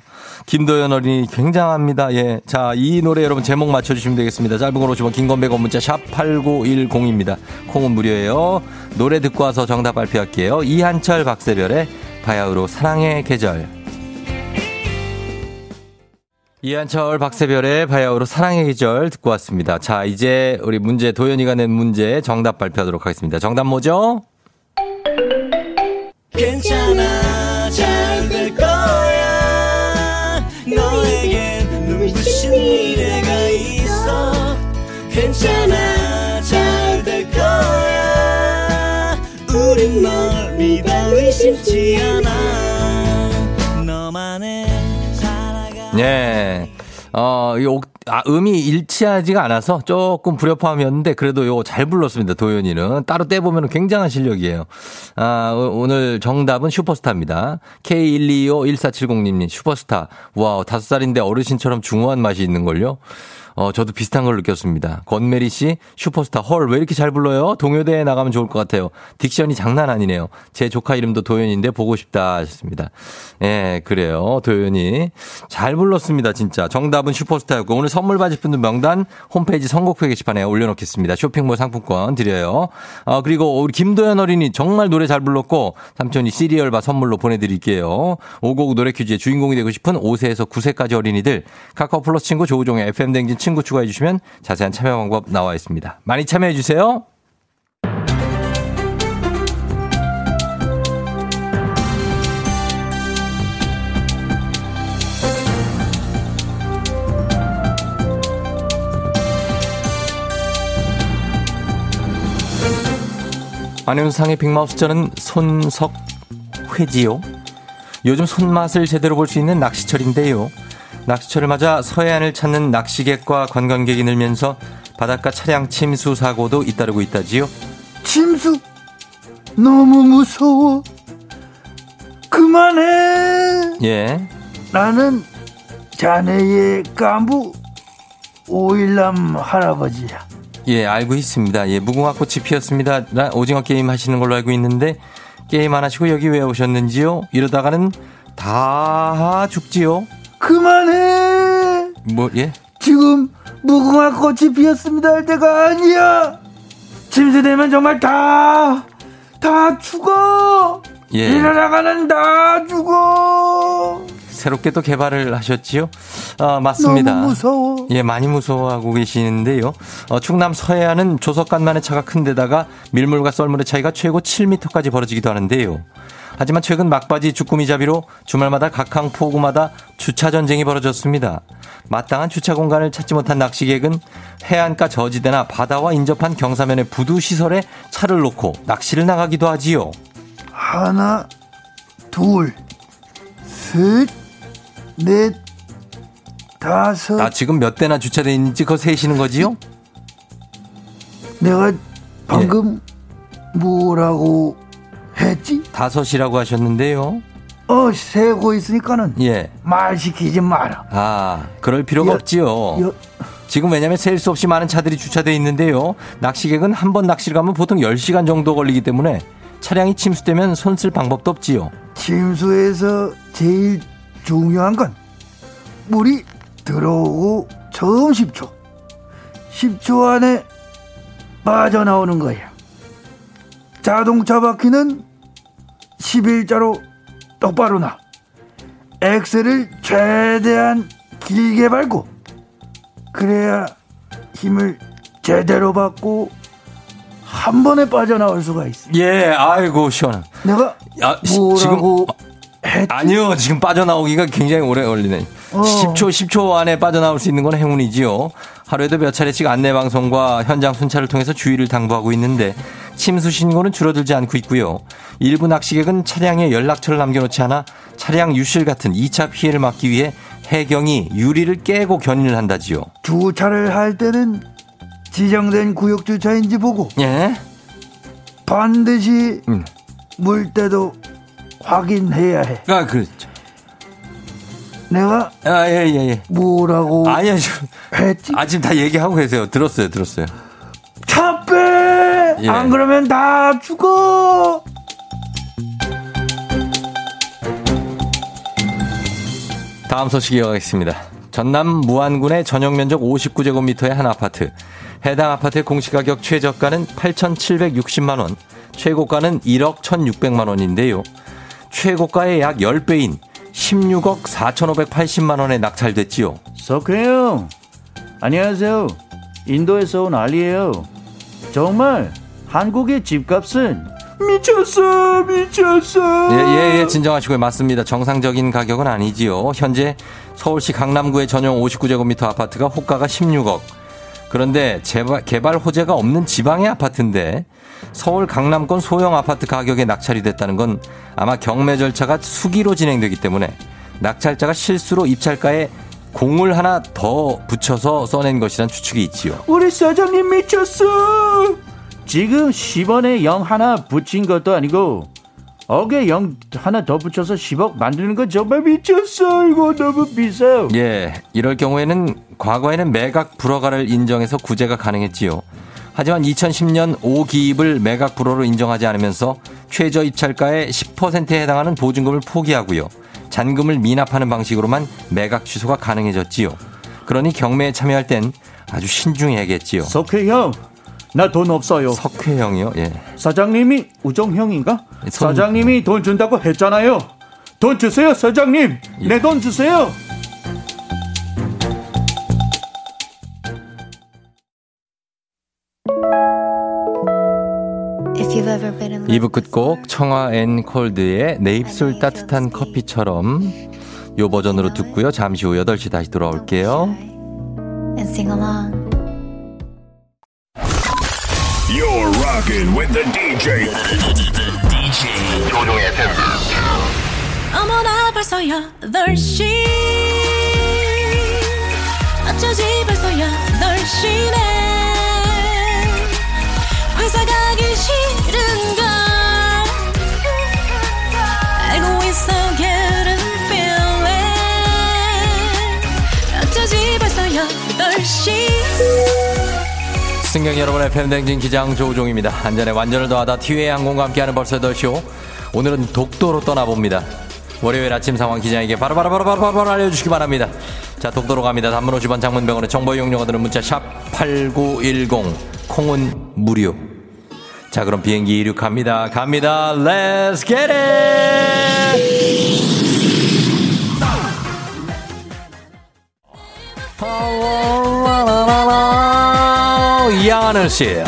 김도연 어린이 굉장합니다. 예. 자, 이 노래 여러분 제목 맞춰주시면 되겠습니다. 짧은 걸 오시면 긴건 100원 문자 샵 8910입니다. 콩은 무료예요. 노래 듣고 와서 정답 발표할게요. 이한철 박세별의 바야흐로 사랑의 계절. 이한철 박세별의 바야흐로 사랑의 계절 듣고 왔습니다. 자, 이제 우리 문제 도연이가 낸 문제 정답 발표하도록 하겠습니다. 정답 뭐죠? 괜찮아 잘 될 거야 너에겐 눈부신 미래가 있어 괜찮아 잘 될 거야 우린 널 믿어 의심치 않아 네. 어, 이 옥, 아, 음이 일치하지가 않아서 조금 불협화음이었는데 그래도 요거 잘 불렀습니다. 도현이는. 따로 떼 보면 굉장한 실력이에요. 아, 오- 오늘 정답은 슈퍼스타입니다. K1251470님, 슈퍼스타. 와우, 다섯 살인데 어르신처럼 중후한 맛이 있는 걸요? 어, 저도 비슷한 걸 느꼈습니다. 권메리 씨, 슈퍼스타. 헐, 왜 이렇게 잘 불러요? 동요대회 나가면 좋을 것 같아요. 딕션이 장난 아니네요. 제 조카 이름도 도현인데 보고 싶다 하셨습니다. 예, 그래요. 도현이. 잘 불렀습니다, 진짜. 정답은 슈퍼스타였고, 오늘 선물 받으실 분들 명단 홈페이지 선곡표 게시판에 올려놓겠습니다. 쇼핑몰 상품권 드려요. 어, 그리고 우리 김도현 어린이 정말 노래 잘 불렀고, 삼촌이 시리얼바 선물로 보내드릴게요. 오곡 노래 퀴즈의 주인공이 되고 싶은 5세에서 9세까지 어린이들, 카카오 플러스 친구 조우종의 FM댕진 친구 추가해 주시면 자세한 참여 방법 나와 있습니다. 많이 참여해 주세요. 안윤상의 빅마우스 저는 손석회지요. 요즘 손맛을 제대로 볼 수 있는 낚시철인데요. 낚시철을 맞아 서해안을 찾는 낚시객과 관광객이 늘면서 바닷가 차량 침수 사고도 잇따르고 있다지요. 침수 너무 무서워. 그만해. 예. 나는 자네의 간부 오일남 할아버지야. 예, 알고 있습니다. 예, 무궁화 꽃이 피었습니다. 라- 오징어 게임 하시는 걸로 알고 있는데 게임 안 하시고 여기 왜 오셨는지요? 이러다가는 다 죽지요. 그만해. 뭐 예? 지금 무궁화 꽃이 피었습니다 할 때가 아니야. 침수되면 정말 다, 다 죽어. 예. 이러다가는 다 죽어. 새롭게 또 개발을 하셨지요? 아, 맞습니다. 너무 무서워. 예, 많이 무서워하고 계시는데요. 어, 충남 서해안은 조석간만의 차가 큰 데다가 밀물과 썰물의 차이가 최고 7m까지 벌어지기도 하는데요. 하지만 최근 막바지 주꾸미잡이로 주말마다 각 항 포구마다 주차 전쟁이 벌어졌습니다. 마땅한 주차 공간을 찾지 못한 낚시객은 해안가 저지대나 바다와 인접한 경사면의 부두 시설에 차를 놓고 낚시를 나가기도 하지요. 하나, 둘, 셋, 넷, 다섯. 나 지금 몇 대나 주차돼 있는지 그거 세시는 거지요? 내가 방금 뭐라고 했지? 다섯이라고 하셨는데요. 어, 세고 있으니까는 예. 말 시키지 마라. 아, 그럴 필요가 여- 없지요. 여- 지금 왜냐면 셀 수 없이 많은 차들이 주차돼 있는데요. 낚시객은 한 번 낚시를 가면 보통 10시간 정도 걸리기 때문에 차량이 침수되면 손 쓸 방법도 없지요. 침수에서 제일 중요한 건 물이 들어오고 처음 10초. 10초 안에 빠져나오는 거야. 자동차 바퀴는 11자로 똑바로 나. 엑셀을 최대한 길게 밟고 그래야 힘을 제대로 받고 한 번에 빠져나올 수가 있어. 예, 아이고, 시원한. 내가 아, 시- 지금, 아니요, 지금 빠져나오기가 굉장히 오래 걸리네. 어. 10초, 10초 안에 빠져나올 수 있는 건 행운이지요. 하루에도 몇 차례씩 안내 방송과 현장 순찰을 통해서 주의를 당부하고 있는데 침수 신고는 줄어들지 않고 있고요. 일부 낚시객은 차량에 연락처를 남겨놓지 않아 차량 유실 같은 2차 피해를 막기 위해 해경이 유리를 깨고 견인을 한다지요. 주차를 할 때는 지정된 구역 주차인지 보고 예? 반드시 음. 물 때도 확인해야 해. 아, 그렇죠. 내가 아, 예, 예, 예. 뭐라고 아니요, 지금. 했지? 아, 지금 다 얘기하고 계세요. 들었어요, 들었어요. 차 빼! 예. 안 그러면 다 죽어! 다음 소식 이어가겠습니다. 전남 무안군의 전용 면적 59제곱미터의 한 아파트. 해당 아파트의 공시가격 최저가는 8,760만 원, 최고가는 1억 1,600만 원인데요. 최고가의 약 10배인 16억 4,580만 원에 낙찰됐지요. 석회요. 안녕하세요. 인도에서 온 알리예요. 정말 한국의 집값은 미쳤어, 미쳤어. 예, 예, 예, 진정하시고요. 맞습니다. 정상적인 가격은 아니지요. 현재 서울시 강남구의 전용 59제곱미터 아파트가 호가가 16억. 그런데 재발- 개발 호재가 없는 지방의 아파트인데 서울 강남권 소형 아파트 가격에 낙찰이 됐다는 건 아마 경매 절차가 수기로 진행되기 때문에 낙찰자가 실수로 입찰가에 공을 하나 더 붙여서 써낸 것이란 추측이 있지요. 우리 사장님 미쳤어. 지금 10원에 0 하나 붙인 것도 아니고 억에 0 하나 더 붙여서 10억 만드는 거 정말 미쳤어. 이거 너무 비싸요. 예, 이럴 경우에는 과거에는 매각 불허가를 인정해서 구제가 가능했지요. 하지만 2010년 5기입을 매각 불허로 인정하지 않으면서 최저 입찰가의 10%에 해당하는 보증금을 포기하고요. 잔금을 미납하는 방식으로만 매각 취소가 가능해졌지요. 그러니 경매에 참여할 땐 아주 신중해야겠지요. 석희 형, 나 돈 없어요. 석희 형이요? 예. 사장님이 우정 형인가? 손- 사장님이 돈 준다고 했잖아요. 돈 주세요, 사장님. 내돈 주세요. 2부 끝곡 청하 and 콜드의 내 입술 따뜻한 커피처럼 요 버전으로 듣고요. 잠시 후 8시 다시 돌아올게요. and sing along. You're rocking with the DJ. DJ 조종의 팬. 어머나 벌써 8시 어쩌지 벌써 8시네 회사 가기 싫은걸 승경 여러분의 팬댕진 기장 조우종입니다. 안전에 완전을 더하다 티웨이 항공과 함께하는 벌써 8시오. 오늘은 독도로 떠나봅니다. 월요일 아침 상황 기장에게 바로바로바로바로바로 알려주시기 바랍니다. 자, 독도로 갑니다. 단문 50원 장문병원의 정보 이용료가 드는 문자 샵 8910 콩은 무료. 자, 그럼 비행기 이륙합니다. 갑니다. Let's get it! 이양하늘 씨.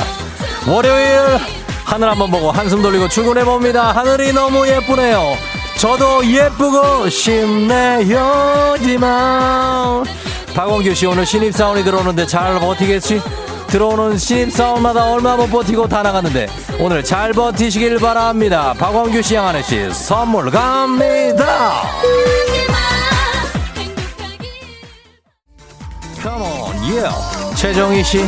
월요일 하늘 한번 보고 한숨 돌리고 출근해 봅니다. 하늘이 너무 예쁘네요. 저도 예쁘고 싶네요지만 박원규 씨 오늘 신입 사원이 들어오는데 잘 버티겠지? 들어오는 신입 사원마다 얼마 못 버티고 다 나갔는데 오늘 잘 버티시길 바랍니다. 박원규 씨, 양하늘 씨 선물 갑니다. 최정희 씨.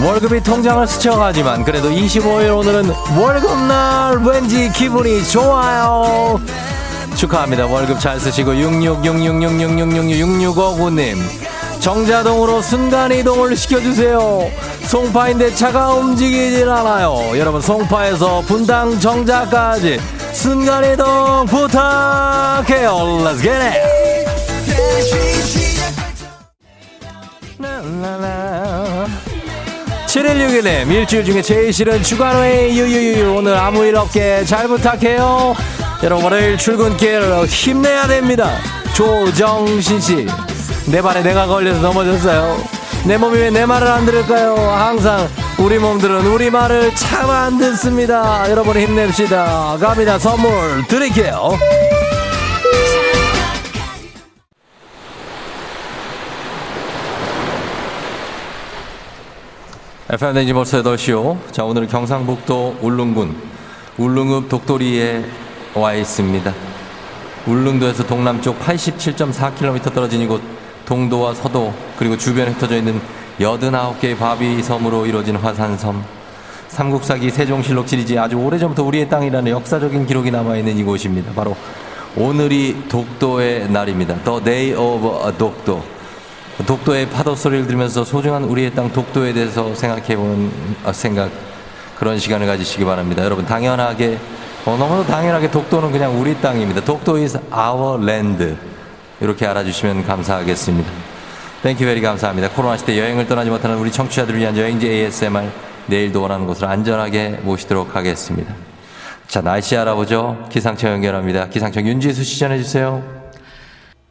월급이 통장을 스쳐가지만 그래도 25일 오늘은 월급날 왠지 기분이 좋아요. 축하합니다. 월급 잘 쓰시고 666666666659님 정자동으로 순간이동을 시켜주세요. 송파인데 차가 움직이질 않아요. 여러분 송파에서 분당 정자까지 순간이동 부탁해요. Let's get it. 7161님 일주일 중에 제일 싫은 주간회의 유유유 오늘 아무 일 없게 잘 부탁해요. 여러분 월요일 출근길 힘내야 됩니다. 조정신 씨 내 발에 내가 걸려서 넘어졌어요. 내 몸이 왜 내 말을 안 들을까요? 항상 우리 몸들은 우리 말을 참 안 듣습니다. 여러분 힘냅시다. 갑니다. 선물 드릴게요 FM 댕지 벌써 8시요. 자, 오늘은 경상북도 울릉군, 울릉읍 독도리에 와 있습니다. 울릉도에서 동남쪽 87.4km 떨어진 이곳 동도와 서도 그리고 주변에 흩어져 있는 89개의 바위 섬으로 이루어진 화산섬. 삼국사기 세종실록 시리즈에 아주 오래전부터 우리의 땅이라는 역사적인 기록이 남아있는 이곳입니다. 바로 오늘이 독도의 날입니다. The Day of 독도. 독도의 파도 소리를 들으면서 소중한 우리의 땅 독도에 대해서 생각해보는 아, 생각 그런 시간을 가지시기 바랍니다. 여러분 당연하게 어, 너무도 당연하게 독도는 그냥 우리 땅입니다. 독도 is our land 이렇게 알아주시면 감사하겠습니다. Thank you very 감사합니다. 코로나 시대 여행을 떠나지 못하는 우리 청취자들을 위한 여행지 ASMR 내일도 원하는 곳으로 안전하게 모시도록 하겠습니다. 자 날씨 알아보죠. 기상청 연결합니다. 기상청 윤지수 씨 전해 주세요.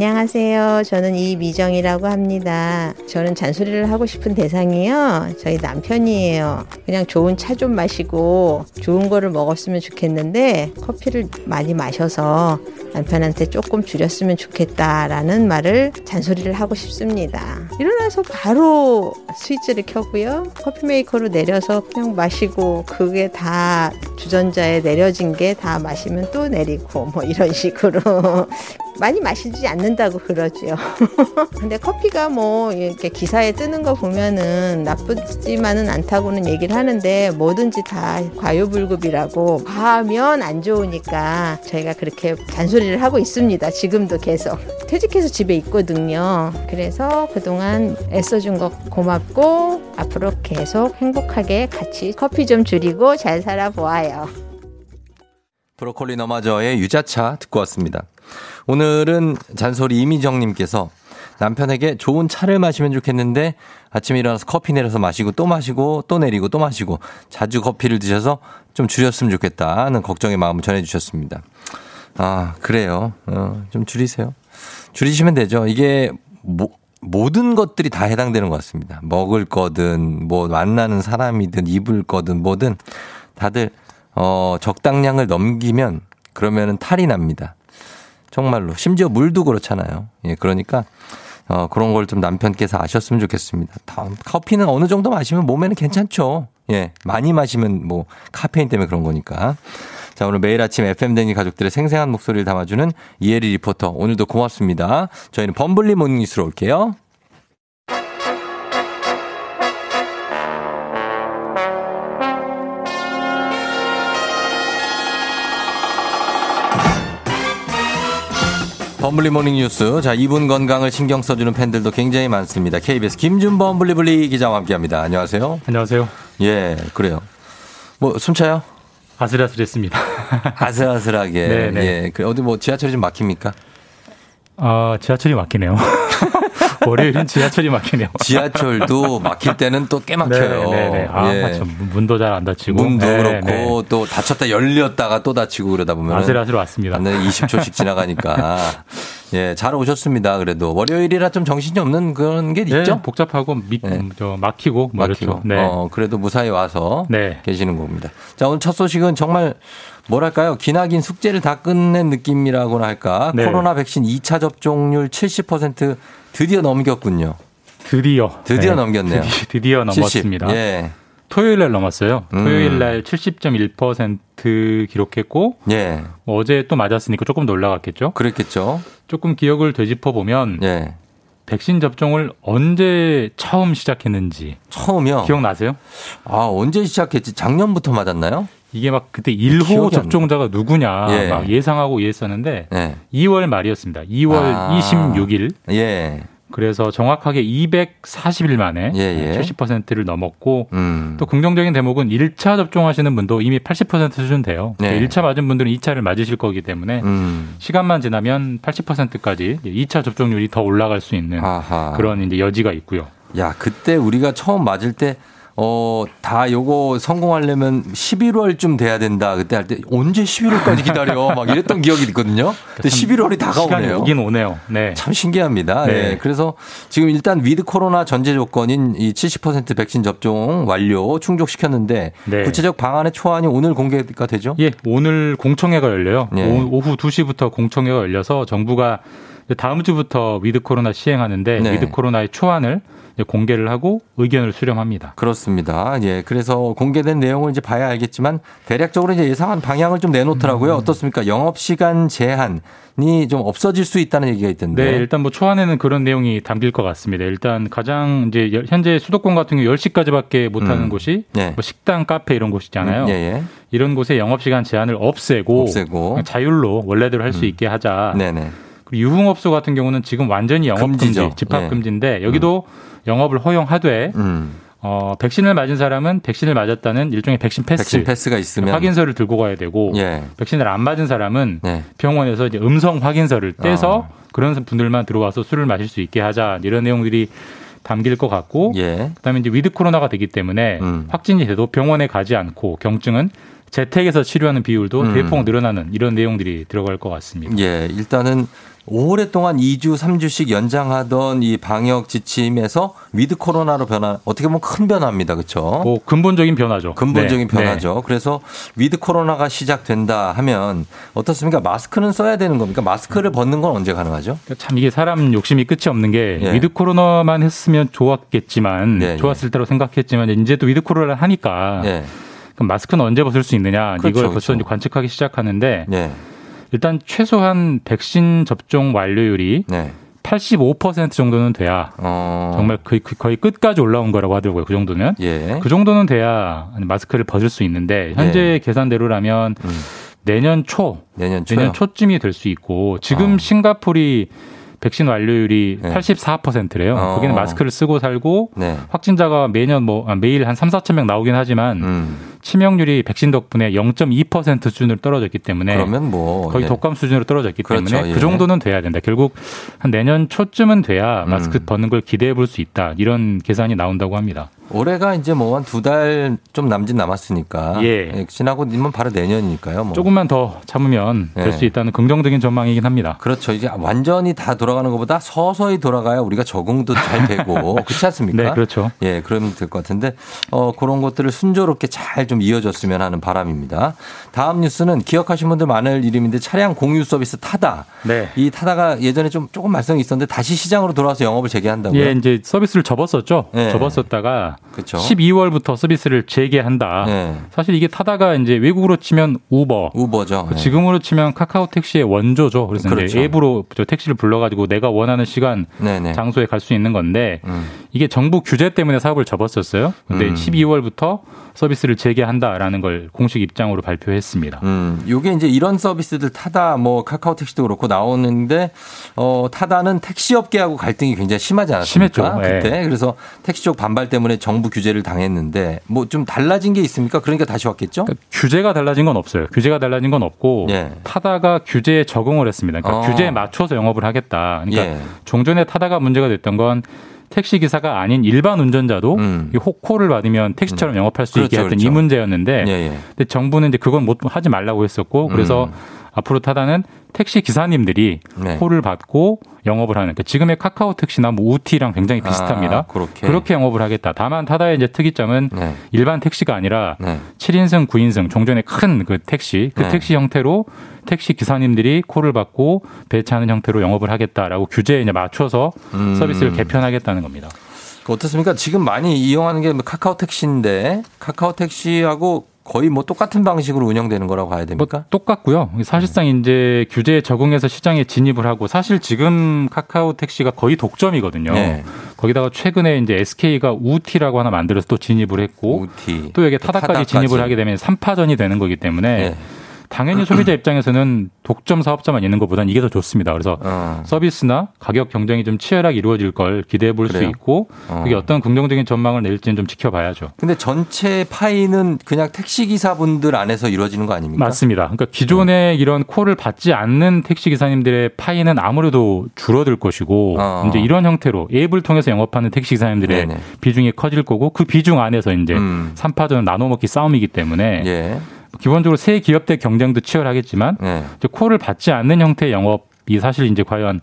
안녕하세요. 저는 이미정이라고 합니다. 저는 잔소리를 하고 싶은 대상이요. 저희 남편이에요. 그냥 좋은 차 좀 마시고 좋은 거를 먹었으면 좋겠는데 커피를 많이 마셔서 남편한테 조금 줄였으면 좋겠다라는 말을 잔소리를 하고 싶습니다. 일어나서 바로 스위치를 켜고요. 커피 메이커로 내려서 그냥 마시고 그게 다 주전자에 내려진 게 다 마시면 또 내리고 뭐 이런 식으로 많이 마시지 않는다고 그러죠. 근데 커피가 뭐 이렇게 기사에 뜨는 거 보면은 나쁘지만은 않다고는 얘기를 하는데 뭐든지 다 과유불급이라고 과하면 안 좋으니까 저희가 그렇게 잔소리를 하고 있습니다. 지금도 계속. 퇴직해서 집에 있거든요. 그래서 그동안 애써준 거 고맙고 앞으로 계속 행복하게 같이 커피 좀 줄이고 잘 살아보아요. 브로콜리 너마저의 유자차 듣고 왔습니다. 오늘은 잔소리 이미정님께서 남편에게 좋은 차를 마시면 좋겠는데 아침에 일어나서 커피 내려서 마시고 또 마시고 또 내리고 또 마시고 자주 커피를 드셔서 좀 줄였으면 좋겠다는 걱정의 마음을 전해주셨습니다. 아, 그래요. 어, 좀 줄이세요. 줄이시면 되죠. 이게 모, 모든 것들이 다 해당되는 것 같습니다. 먹을 거든 뭐 만나는 사람이든 입을 거든 뭐든 다들 어, 적당량을 넘기면 그러면은 탈이 납니다. 정말로. 심지어 물도 그렇잖아요. 예, 그러니까 어, 그런 걸 좀 남편께서 아셨으면 좋겠습니다. 다음, 커피는 어느 정도 마시면 몸에는 괜찮죠. 예, 많이 마시면 뭐 카페인 때문에 그런 거니까. 자, 오늘 매일 아침 FM 대행진 가족들의 생생한 목소리를 담아주는 이혜리 리포터. 오늘도 고맙습니다. 저희는 범블리 모닝 뉴스로 올게요. 범블리 모닝 뉴스. 자, 이분 건강을 신경 써주는 팬들도 굉장히 많습니다. KBS 김준범 블리블리 기자와 함께 합니다. 안녕하세요. 안녕하세요. 예, 그래요. 뭐, 숨차요? 아슬아슬했습니다. 아슬아슬하게. 네네. 예. 그 어디 뭐 지하철이 좀 막힙니까? 아, 지하철이 막히네요. 월요일은 지하철이 막히네요. 지하철도 막힐 때는 또 꽤 막혀요. 네, 네, 네. 아, 예. 맞죠. 문도 잘 안 닫히고. 문도 네, 그렇고 네. 또 닫혔다 열렸다가 또 닫히고 그러다 보면 아슬아슬 왔습니다. 20초씩 지나가니까 예, 잘 오셨습니다. 그래도 월요일이라 좀 정신이 없는 그런 게 네, 있죠? 복잡하고 미, 음, 저 막히고 뭐 막히고. 네. 어, 그래도 무사히 와서 네. 계시는 겁니다. 자, 오늘 첫 소식은 정말 뭐랄까요? 기나긴 숙제를 다 끝낸 느낌이라고나 할까? 네. 코로나 백신 2차 접종률 70% 드디어 넘겼군요. 드디어 드디어 네. 넘겼네요. 드디- 드디어 70. 넘었습니다. 예. 토요일 날 넘었어요. 음. 토요일 날 70.1% 기록했고 예. 어제 또 맞았으니까 조금 더 올라갔겠죠. 그랬겠죠. 조금 기억을 되짚어 보면 예. 백신 접종을 언제 처음 시작했는지 처음이요? 기억나세요? 아, 언제 시작했지? 작년부터 맞았나요? 이게 막 그때 기억이 1호 안 접종자가 누구냐 예. 막 예상하고 이랬었는데 예. 2월 말이었습니다. 2월 아. 26일. 예. 그래서 정확하게 240일 만에 예, 예. 70%를 넘었고 음. 또 긍정적인 대목은 1차 접종하시는 분도 이미 80% 수준 돼요. 네. 1차 맞은 분들은 2차를 맞으실 거기 때문에 음. 시간만 지나면 80%까지 2차 접종률이 더 올라갈 수 있는 아하. 그런 이제 여지가 있고요. 야, 그때 우리가 처음 맞을 때, 어, 다 요거 성공하려면 11월쯤 돼야 된다. 그때 할 때, 언제 11월까지 기다려? 막 이랬던 기억이 있거든요. 근데 11월이 그러니까 시간이 다가오네요. 오긴 오네요. 네. 참 신기합니다. 네. 예. 그래서 지금 일단 with 코로나 전제 조건인 이 70% 백신 접종 완료 충족시켰는데 네. 구체적 방안의 초안이 오늘 공개가 되죠? 예, 오늘 공청회가 열려요. 예. 오- 오후 2시부터 공청회가 열려서 정부가 다음 주부터 with 코로나 시행하는데 네. with 코로나의 초안을 공개를 하고 의견을 수렴합니다. 그렇습니다. 예. 그래서 공개된 내용을 이제 봐야 알겠지만 대략적으로 이제 예상한 방향을 좀 내놓더라고요. 음. 어떻습니까? 영업 시간 제한이 좀 없어질 수 있다는 얘기가 있던데. 네, 일단 뭐 초안에는 그런 내용이 담길 것 같습니다. 일단 가장 이제 여- 현재 수도권 같은 경우 10시까지밖에 못 하는 음. 곳이 네. 뭐 식당, 카페 이런 곳이잖아요. 음, 예, 예. 이런 곳에 영업 시간 제한을 없애고, 없애고. 자율로 원래대로 할수 음. 있게 하자. 네네. 그리고 유흥업소 같은 경우는 지금 완전히 영업 금지, 금지죠. 집합 예. 금지인데 여기도 영업을 허용하되 음. 어, 백신을 맞은 사람은 백신을 맞았다는 일종의 백신 패스, 백신 패스가 있으면 확인서를 들고 가야 되고 예. 백신을 안 맞은 사람은 네. 병원에서 이제 음성 확인서를 떼서 어. 그런 분들만 들어와서 술을 마실 수 있게 하자 이런 내용들이 담길 것 같고 예. 그다음에 이제 with 코로나가 되기 때문에 음. 확진이 돼도 병원에 가지 않고 경증은 재택에서 치료하는 비율도 음. 대폭 늘어나는 이런 내용들이 들어갈 것 같습니다. 예. 일단은 오랫동안 2주, 3주씩 연장하던 이 방역 지침에서 with 코로나로 변화, 어떻게 보면 큰 변화입니다. 그렇죠? 뭐 근본적인 변화죠. 근본적인 네. 변화죠. 그래서 with 코로나가 시작된다 하면 어떻습니까? 마스크는 써야 되는 겁니까? 마스크를 벗는 건 언제 가능하죠? 그러니까 참 이게 사람 욕심이 끝이 없는 게 예. with 코로나만 했으면 좋았겠지만 예, 예. 좋았을 때로 생각했지만 이제 또 with 코로나를 하니까 예. 그럼 마스크는 언제 벗을 수 있느냐 그렇죠, 이걸 벌써 그렇죠. 이제 관측하기 시작하는데 예. 일단 최소한 백신 접종 완료율이 네. 85% 정도는 돼야 어. 정말 거의, 거의 끝까지 올라온 거라고 하더라고요. 그 정도면. 예. 그 정도는 돼야 마스크를 벗을 수 있는데 현재 계산대로라면 음. 내년 초, 내년 초요. 내년 초쯤이 될 수 있고 지금 어. 싱가폴이 백신 완료율이 네. 84%래요. 어. 거기는 마스크를 쓰고 살고 네. 확진자가 매년 뭐 아, 매일 한 3, 4천 명 나오긴 하지만 음. 치명률이 백신 덕분에 0.2% 수준으로 떨어졌기 때문에 그러면 뭐 거의 예. 독감 수준으로 떨어졌기 그렇죠, 때문에 예. 그 정도는 돼야 된다. 결국 한 내년 초쯤은 돼야 음. 마스크 벗는 걸 기대해 볼 수 있다. 이런 계산이 나온다고 합니다. 올해가 이제 뭐 한 두 달 좀 남짓 남았으니까 예. 지나고 니면 바로 내년이니까요. 뭐. 조금만 더 참으면 될 예. 수 있다는 긍정적인 전망이긴 합니다. 그렇죠. 이제 완전히 다 돌아가는 것보다 서서히 돌아가야 우리가 적응도 잘 되고 그렇지 않습니까? 네, 그렇죠. 예, 그러면 될 것 같은데 어 그런 것들을 순조롭게 잘좀 이어졌으면 하는 바람입니다. 다음 뉴스는 기억하신 분들 많을 일임인데 차량 공유 서비스 타다. 네. 이 타다가 예전에 좀 조금 말썽이 있었는데 다시 시장으로 돌아와서 영업을 재개한다고요? 예, 이제 서비스를 접었었죠. 예. 접었었다가 그렇죠. 12월부터 서비스를 재개한다. 예. 사실 이게 타다가 이제 외국으로 치면 우버, 우버죠. 예. 지금으로 치면 카카오 택시의 원조죠. 그래서 그렇죠. 이제 앱으로 저 택시를 불러가지고 내가 원하는 시간, 네네. 장소에 갈 수 있는 건데 음. 이게 정부 규제 때문에 사업을 접었었어요. 근데 음. 12월부터 서비스를 재개한다라는 걸 공식 입장으로 발표했습니다. 음, 요게 이제 이런 서비스들 타다 뭐 카카오 택시도 그렇고 나오는데 어 타다는 택시 업계하고 갈등이 굉장히 심하지 않았습니까? 심했죠. 예. 그때 그래서 택시 쪽 반발 때문에 정부 규제를 당했는데 뭐 좀 달라진 게 있습니까? 그러니까 다시 왔겠죠? 규제가 달라진 건 없어요. 규제가 달라진 건 없고 예. 타다가 규제에 적응을 했습니다. 그러니까 어. 규제에 맞춰서 영업을 하겠다. 그러니까 예. 종전에 타다가 문제가 됐던 건 택시 기사가 아닌 일반 운전자도 이 호코를 받으면 택시처럼 영업할 수 있게 음. 그렇죠, 했던 그렇죠. 이 문제였는데 예, 예. 근데 정부는 이제 그건 못 하지 말라고 했었고 그래서 음. 앞으로 타다는 택시 기사님들이 네. 콜을 받고 영업을 하는 그러니까 지금의 카카오 택시나 뭐 우티랑 굉장히 비슷합니다. 아, 그렇게. 영업을 하겠다. 다만 타다의 이제 특이점은 네. 일반 택시가 아니라 네. 7인승, 9인승 종전의 큰그 택시 그 네. 택시 형태로 택시 기사님들이 콜을 받고 배차하는 형태로 영업을 하겠다라고 규제에 이제 맞춰서 음. 서비스를 개편하겠다는 겁니다. 그 어떻습니까? 지금 많이 이용하는 게뭐 카카오 택시인데 카카오 택시하고 거의 뭐 똑같은 방식으로 운영되는 거라고 봐야 됩니까? 똑같고요. 사실상 이제 규제에 적응해서 시장에 진입을 하고 사실 지금 카카오 택시가 거의 독점이거든요. 네. 거기다가 최근에 이제 SK가 우티라고 하나 만들어서 또 진입을 했고 우티. 또 여기 타다까지 타다까지. 진입을 하게 되면 3파전이 되는 거기 때문에 네. 당연히 소비자 입장에서는 독점 사업자만 있는 것보다는 이게 더 좋습니다. 그래서 어. 서비스나 가격 경쟁이 좀 치열하게 이루어질 걸 기대해 볼 수? 있고 어. 그게 어떤 긍정적인 전망을 낼지는 좀 지켜봐야죠. 근데 전체 파이는 그냥 택시 기사분들 안에서 이루어지는 거 아닙니까? 맞습니다. 그러니까 기존에 이런 콜을 받지 않는 택시 기사님들의 파이는 아무래도 줄어들 것이고 어. 이제 이런 형태로 앱을 통해서 영업하는 택시 기사님들의 네네. 비중이 커질 거고 그 비중 안에서 이제 음. 삼파전 나눠 먹기 싸움이기 때문에 예. 기본적으로 새 기업들 경쟁도 치열하겠지만 네. 콜을 받지 않는 형태의 영업 이 사실 이제 과연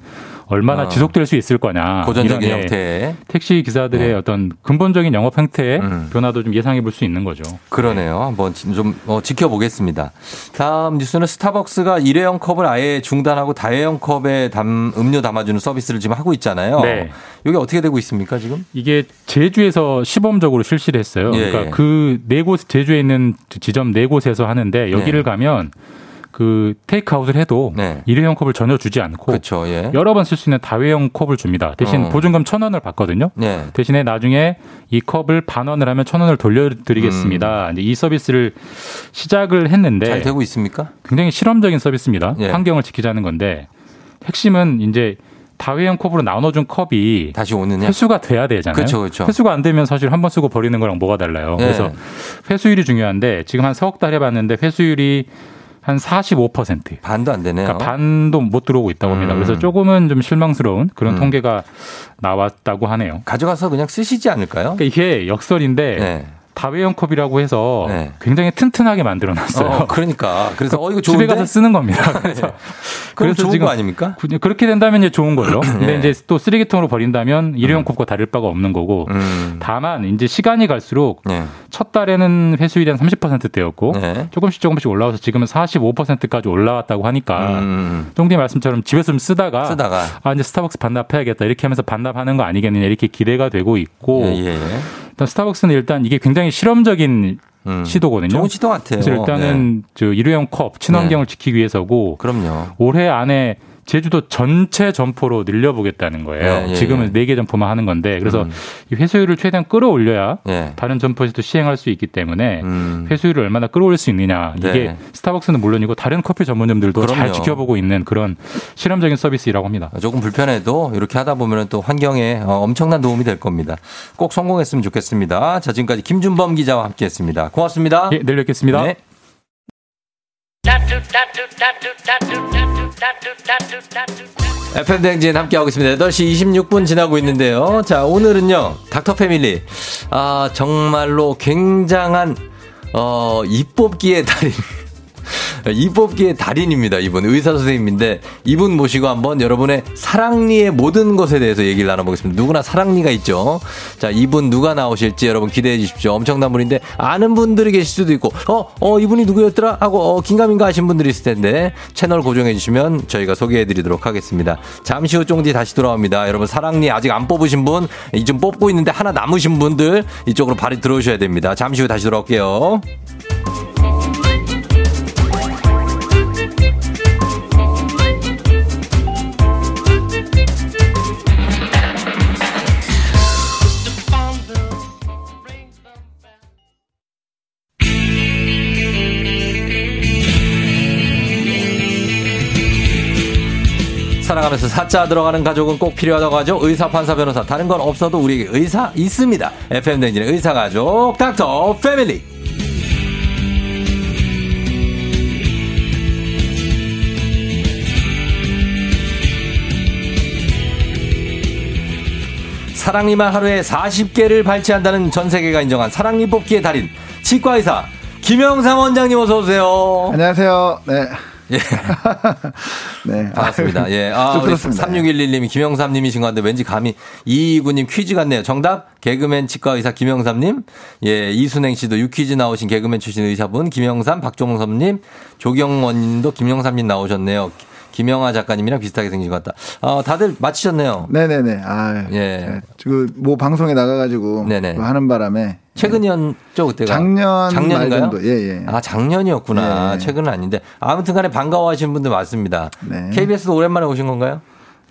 얼마나 어. 지속될 수 있을 거냐 고전적인 이런, 예, 형태. 택시 기사들의 네. 어떤 근본적인 영업 형태의 음. 변화도 좀 예상해 볼 수 있는 거죠. 그러네요. 한번 좀 어, 지켜보겠습니다. 다음 뉴스는 스타벅스가 일회용 컵을 아예 중단하고 다회용 컵에 담, 음료 담아주는 서비스를 지금 하고 있잖아요. 네. 이게 어떻게 되고 있습니까 지금? 이게 제주에서 시범적으로 실시를 했어요. 예, 그러니까 예. 그네 곳 제주에 있는 지점 네 곳에서 하는데 여기를 네. 가면 그 테이크아웃을 해도 네. 일회용 컵을 전혀 주지 않고 그렇죠. 예. 여러 번 쓸 수 있는 다회용 컵을 줍니다. 대신 어. 보증금 천 원을 받거든요. 네. 대신에 나중에 이 컵을 반 원을 하면 천 원을 돌려드리겠습니다. 이제 이 서비스를 시작을 했는데 음. 잘 되고 있습니까? 굉장히 실험적인 서비스입니다. 예. 환경을 지키자는 건데 핵심은 이제 다회용 컵으로 나눠준 컵이 다시 오느냐? 회수가 돼야 되잖아요. 그렇죠, 그렇죠. 회수가 안 되면 사실 한 번 쓰고 버리는 거랑 뭐가 달라요. 네. 그래서 회수율이 중요한데 지금 한 서억 달 해봤는데 회수율이 한 45%. 반도 안 되네요. 그러니까 반도 못 들어오고 있다고 합니다. 음. 그래서 조금은 좀 실망스러운 그런 음. 통계가 나왔다고 하네요. 가져가서 그냥 쓰시지 않을까요? 그러니까 이게 역설인데 네. 다회용 컵이라고 해서 네. 굉장히 튼튼하게 만들어놨어요. 어, 그러니까. 그래서 어 이거 집에 좋은데. 가서 쓰는 겁니다. 그래서 그럼 좋은 지금 거 아닙니까? 그- 그렇게 된다면 이제 좋은 거죠. 근데 네. 이제 또 쓰레기통으로 버린다면 일회용 컵과 다를 바가 없는 거고. 음. 다만 이제 시간이 갈수록 네. 첫 달에는 회수율이 한 30%대였고 네. 조금씩 조금씩 올라와서 지금은 45%까지 올라왔다고 하니까 음. 쫑디 말씀처럼 집에서 좀 쓰다가 쓰다가. 아 이제 스타벅스 반납해야겠다 이렇게 하면서 반납하는 거 아니겠느냐 이렇게 기대가 되고 있고 예, 예. 일단 스타벅스는 일단 이게 굉장히 실험적인 음. 시도거든요. 좋은 시도 같아요. 그래서 일단은 저 일회용 컵 친환경을 지키기 위해서고 네. 그럼요. 올해 안에 제주도 전체 점포로 늘려보겠다는 거예요. 예, 예, 지금은 네 개 점포만 하는 건데 그래서 음. 이 회수율을 최대한 끌어올려야 예. 다른 점포에서도 시행할 수 있기 때문에 음. 회수율을 얼마나 끌어올릴 수 있느냐 이게 네. 스타벅스는 물론이고 다른 커피 전문점들도 그럼요. 잘 지켜보고 있는 그런 실험적인 서비스라고 합니다. 조금 불편해도 이렇게 하다 보면 또 환경에 어, 엄청난 도움이 될 겁니다. 꼭 성공했으면 좋겠습니다. 자, 지금까지 김준범 기자와 함께 했습니다. 고맙습니다. 예, 내일 뵙겠습니다. 네. FM 댕진 함께하고 있습니다. 8시 26분 지나고 있는데요. 자, 오늘은요, 닥터 패밀리. 아, 정말로 굉장한, 어, 입뽑기의 달인. 입뽑기의 달인입니다. 이분 의사 선생님인데 이분 모시고 한번 여러분의 사랑니의 모든 것에 대해서 얘기를 나눠보겠습니다. 누구나 사랑니가 있죠. 자, 이분 누가 나오실지 여러분 기대해 주십시오. 엄청난 분인데 아는 분들이 계실 수도 있고 어, 어 이분이 누구였더라 하고 어, 긴가민가 하신 분들이 있을 텐데 채널 고정해 주시면 저희가 소개해 드리도록 하겠습니다. 잠시 후 쫑디 다시 돌아옵니다. 여러분 사랑니 아직 안 뽑으신 분, 이좀 뽑고 있는데 하나 남으신 분들 이쪽으로 발이 들어오셔야 됩니다. 잠시 후 다시 돌아올게요. 살아가면서 사자 들어가는 가족은 꼭 필요하다고 하죠. 의사, 판사, 변호사. 다른 건 없어도 우리에게 의사 있습니다. FM 댕진의 의사 가족, 닥터 패밀리. 사랑니만 하루에 40개를 발치한다는 전 세계가 인정한 사랑니 뽑기의 달인 치과의사 김영상 원장님 어서 오세요. 안녕하세요. 네. 예. 네. 반갑습니다. 예. 아, 우리 쑥스럽습니다. 3611님이 김영삼님이신 것 같은데 왠지 감히 이이구님 퀴즈 같네요. 정답 개그맨 치과 의사 김영삼님. 예. 이순행 씨도 유퀴즈 나오신 개그맨 출신 의사분 김영삼, 박종섭님, 조경원님도 김영삼님 나오셨네요. 김영아 작가님이랑 비슷하게 생긴 것 같다. 어, 다들 맞히셨네요. 네네네. 아, 예. 지금 뭐 방송에 나가가지고 네네. 그거 하는 바람에 최근이었죠 그때가 작년 작년인가요? 말 정도. 예, 예. 아 작년이었구나. 예. 최근은 아닌데 아무튼간에 반가워하시는 분들 많습니다. 네. KBS도 오랜만에 오신 건가요?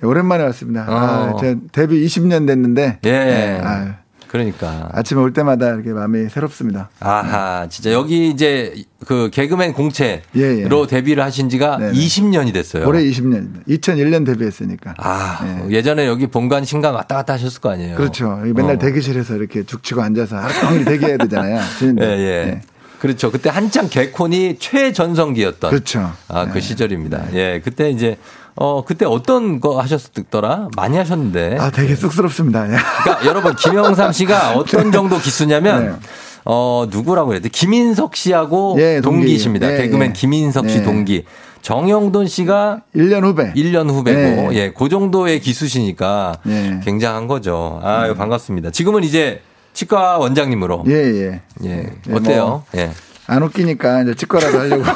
오랜만에 왔습니다. 아, 어. 제가 데뷔 20년 됐는데 예. 네, 아유, 그러니까. 아침에 올 때마다 이렇게 마음이 새롭습니다. 아하, 진짜 여기 이제 그 개그맨 공채로 예, 예. 데뷔를 하신 지가 20년이 됐어요. 올해 20년입니다. 2001년 데뷔했으니까. 아, 예 전에 여기 본관 신간 왔다 갔다 하셨을 거 아니에요. 그렇죠. 맨날 어. 대기실에서 이렇게 죽치고 앉아서 하루 대기해야 되잖아요. 예. 예. 네. 그렇죠. 그때 한창 개콘이 최전성기였던. 그렇죠. 아, 그 시절입니다. 예. 그때 이제, 어, 그때 어떤 거 하셨더라? 많이 하셨는데. 아, 되게 쑥스럽습니다. 예. 그러니까 여러분, 김영삼 씨가 어떤 정도 기수냐면, 네. 어, 누구라고 그래야 돼? 김인석 씨하고 예, 동기. 동기 십니다. 예, 개그맨 예. 김인석 씨 네. 동기. 정영돈 씨가 1년 후배. 1년 후배고, 네. 예, 그 정도의 기수시니까 예. 굉장한 거죠. 아유, 반갑습니다. 지금은 이제 치과 원장님으로. 예, 예. 예. 예, 어때요? 뭐. 예. 안 웃기니까 이제 치과라도 하려고.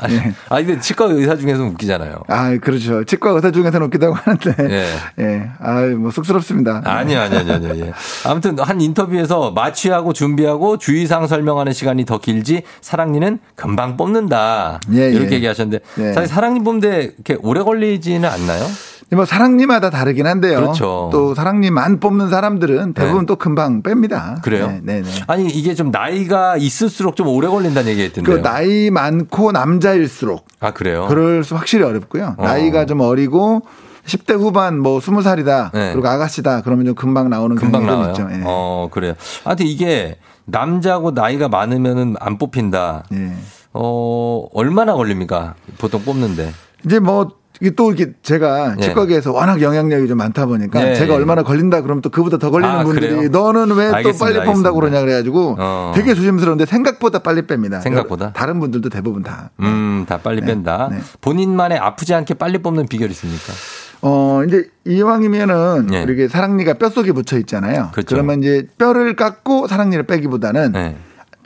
아니, 아, 근데 치과 의사 중에서는 웃기잖아요. 아, 그렇죠. 치과 의사 중에서는 웃기다고 하는데. 예. 예. 아, 뭐 쑥스럽습니다. 아니요, 아니요, 아니요, 아니요. 예. 아무튼 한 인터뷰에서 마취하고 준비하고 주의사항 설명하는 시간이 더 길지 사랑니는 금방 뽑는다. 예, 이렇게 예. 얘기하셨는데 예. 사실 사랑니 뽑는데 이렇게 오래 걸리지는 않나요? 뭐 사랑니마다 다르긴 한데요. 그렇죠. 또 사랑니만 뽑는 사람들은 대부분 네. 또 금방 뺍니다. 그래요? 네, 네, 네. 아니 이게 좀 나이가 있을수록 좀 오래 걸린다는 얘기 그 했던데요. 나이 많고 남자일수록 아 그래요? 그럴 수 확실히 어렵고요. 어. 나이가 좀 어리고 10대 후반 뭐 20살이다. 네. 그리고 아가씨다. 그러면 좀 금방 나오는 금방 나와요. 있죠. 예. 어 그래요. 하여튼 이게 남자고 나이가 많으면은 안 뽑힌다. 예. 어 얼마나 걸립니까? 보통 뽑는데. 이제 뭐 이게 또 이렇게 제가 예. 치과계에서 워낙 영향력이 좀 많다 보니까 예, 제가 예. 얼마나 걸린다 그러면 또 그보다 더 걸리는 아, 분들이 그래요? 너는 왜 또 빨리 뽑는다고 알겠습니다. 그러냐 그래가지고 어. 되게 조심스러운데 생각보다 빨리 뺍니다. 생각보다? 다른 분들도 대부분 다. 음, 다 빨리 뺀다. 네. 본인만의 아프지 않게 빨리 뽑는 비결 있습니까? 어, 이제 이왕이면은 예. 이렇게 사랑니가 뼈 속에 묻혀 있잖아요. 그렇죠. 그러면 이제 뼈를 깎고 사랑니를 빼기보다는 네.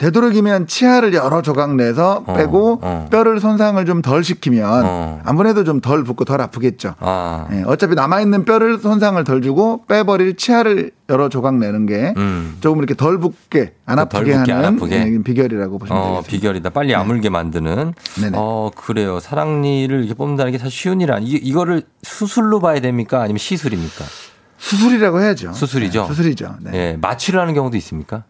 되도록이면 치아를 여러 조각 내서 어, 빼고 어. 뼈를 손상을 좀 덜 시키면 어. 아무래도 좀 덜 붓고 덜 아프겠죠. 아. 예, 어차피 남아있는 뼈를 손상을 덜 주고 빼버릴 치아를 여러 조각 내는 게 음. 조금 이렇게 덜 붓게 안덜 아프게 안 하는 아프게. 예, 비결이라고 보시면 어, 되겠습니다. 비결이다. 빨리 아물게 만드는. 네네. 어, 그래요. 사랑니를 이렇게 뽑는다는 게 사실 쉬운 일 아니. 이- 이거를 수술로 봐야 됩니까? 아니면 시술입니까? 수술이라고 해야죠. 수술이죠. 네, 수술이죠. 네. 예, 마취를 하는 경우도 있습니까?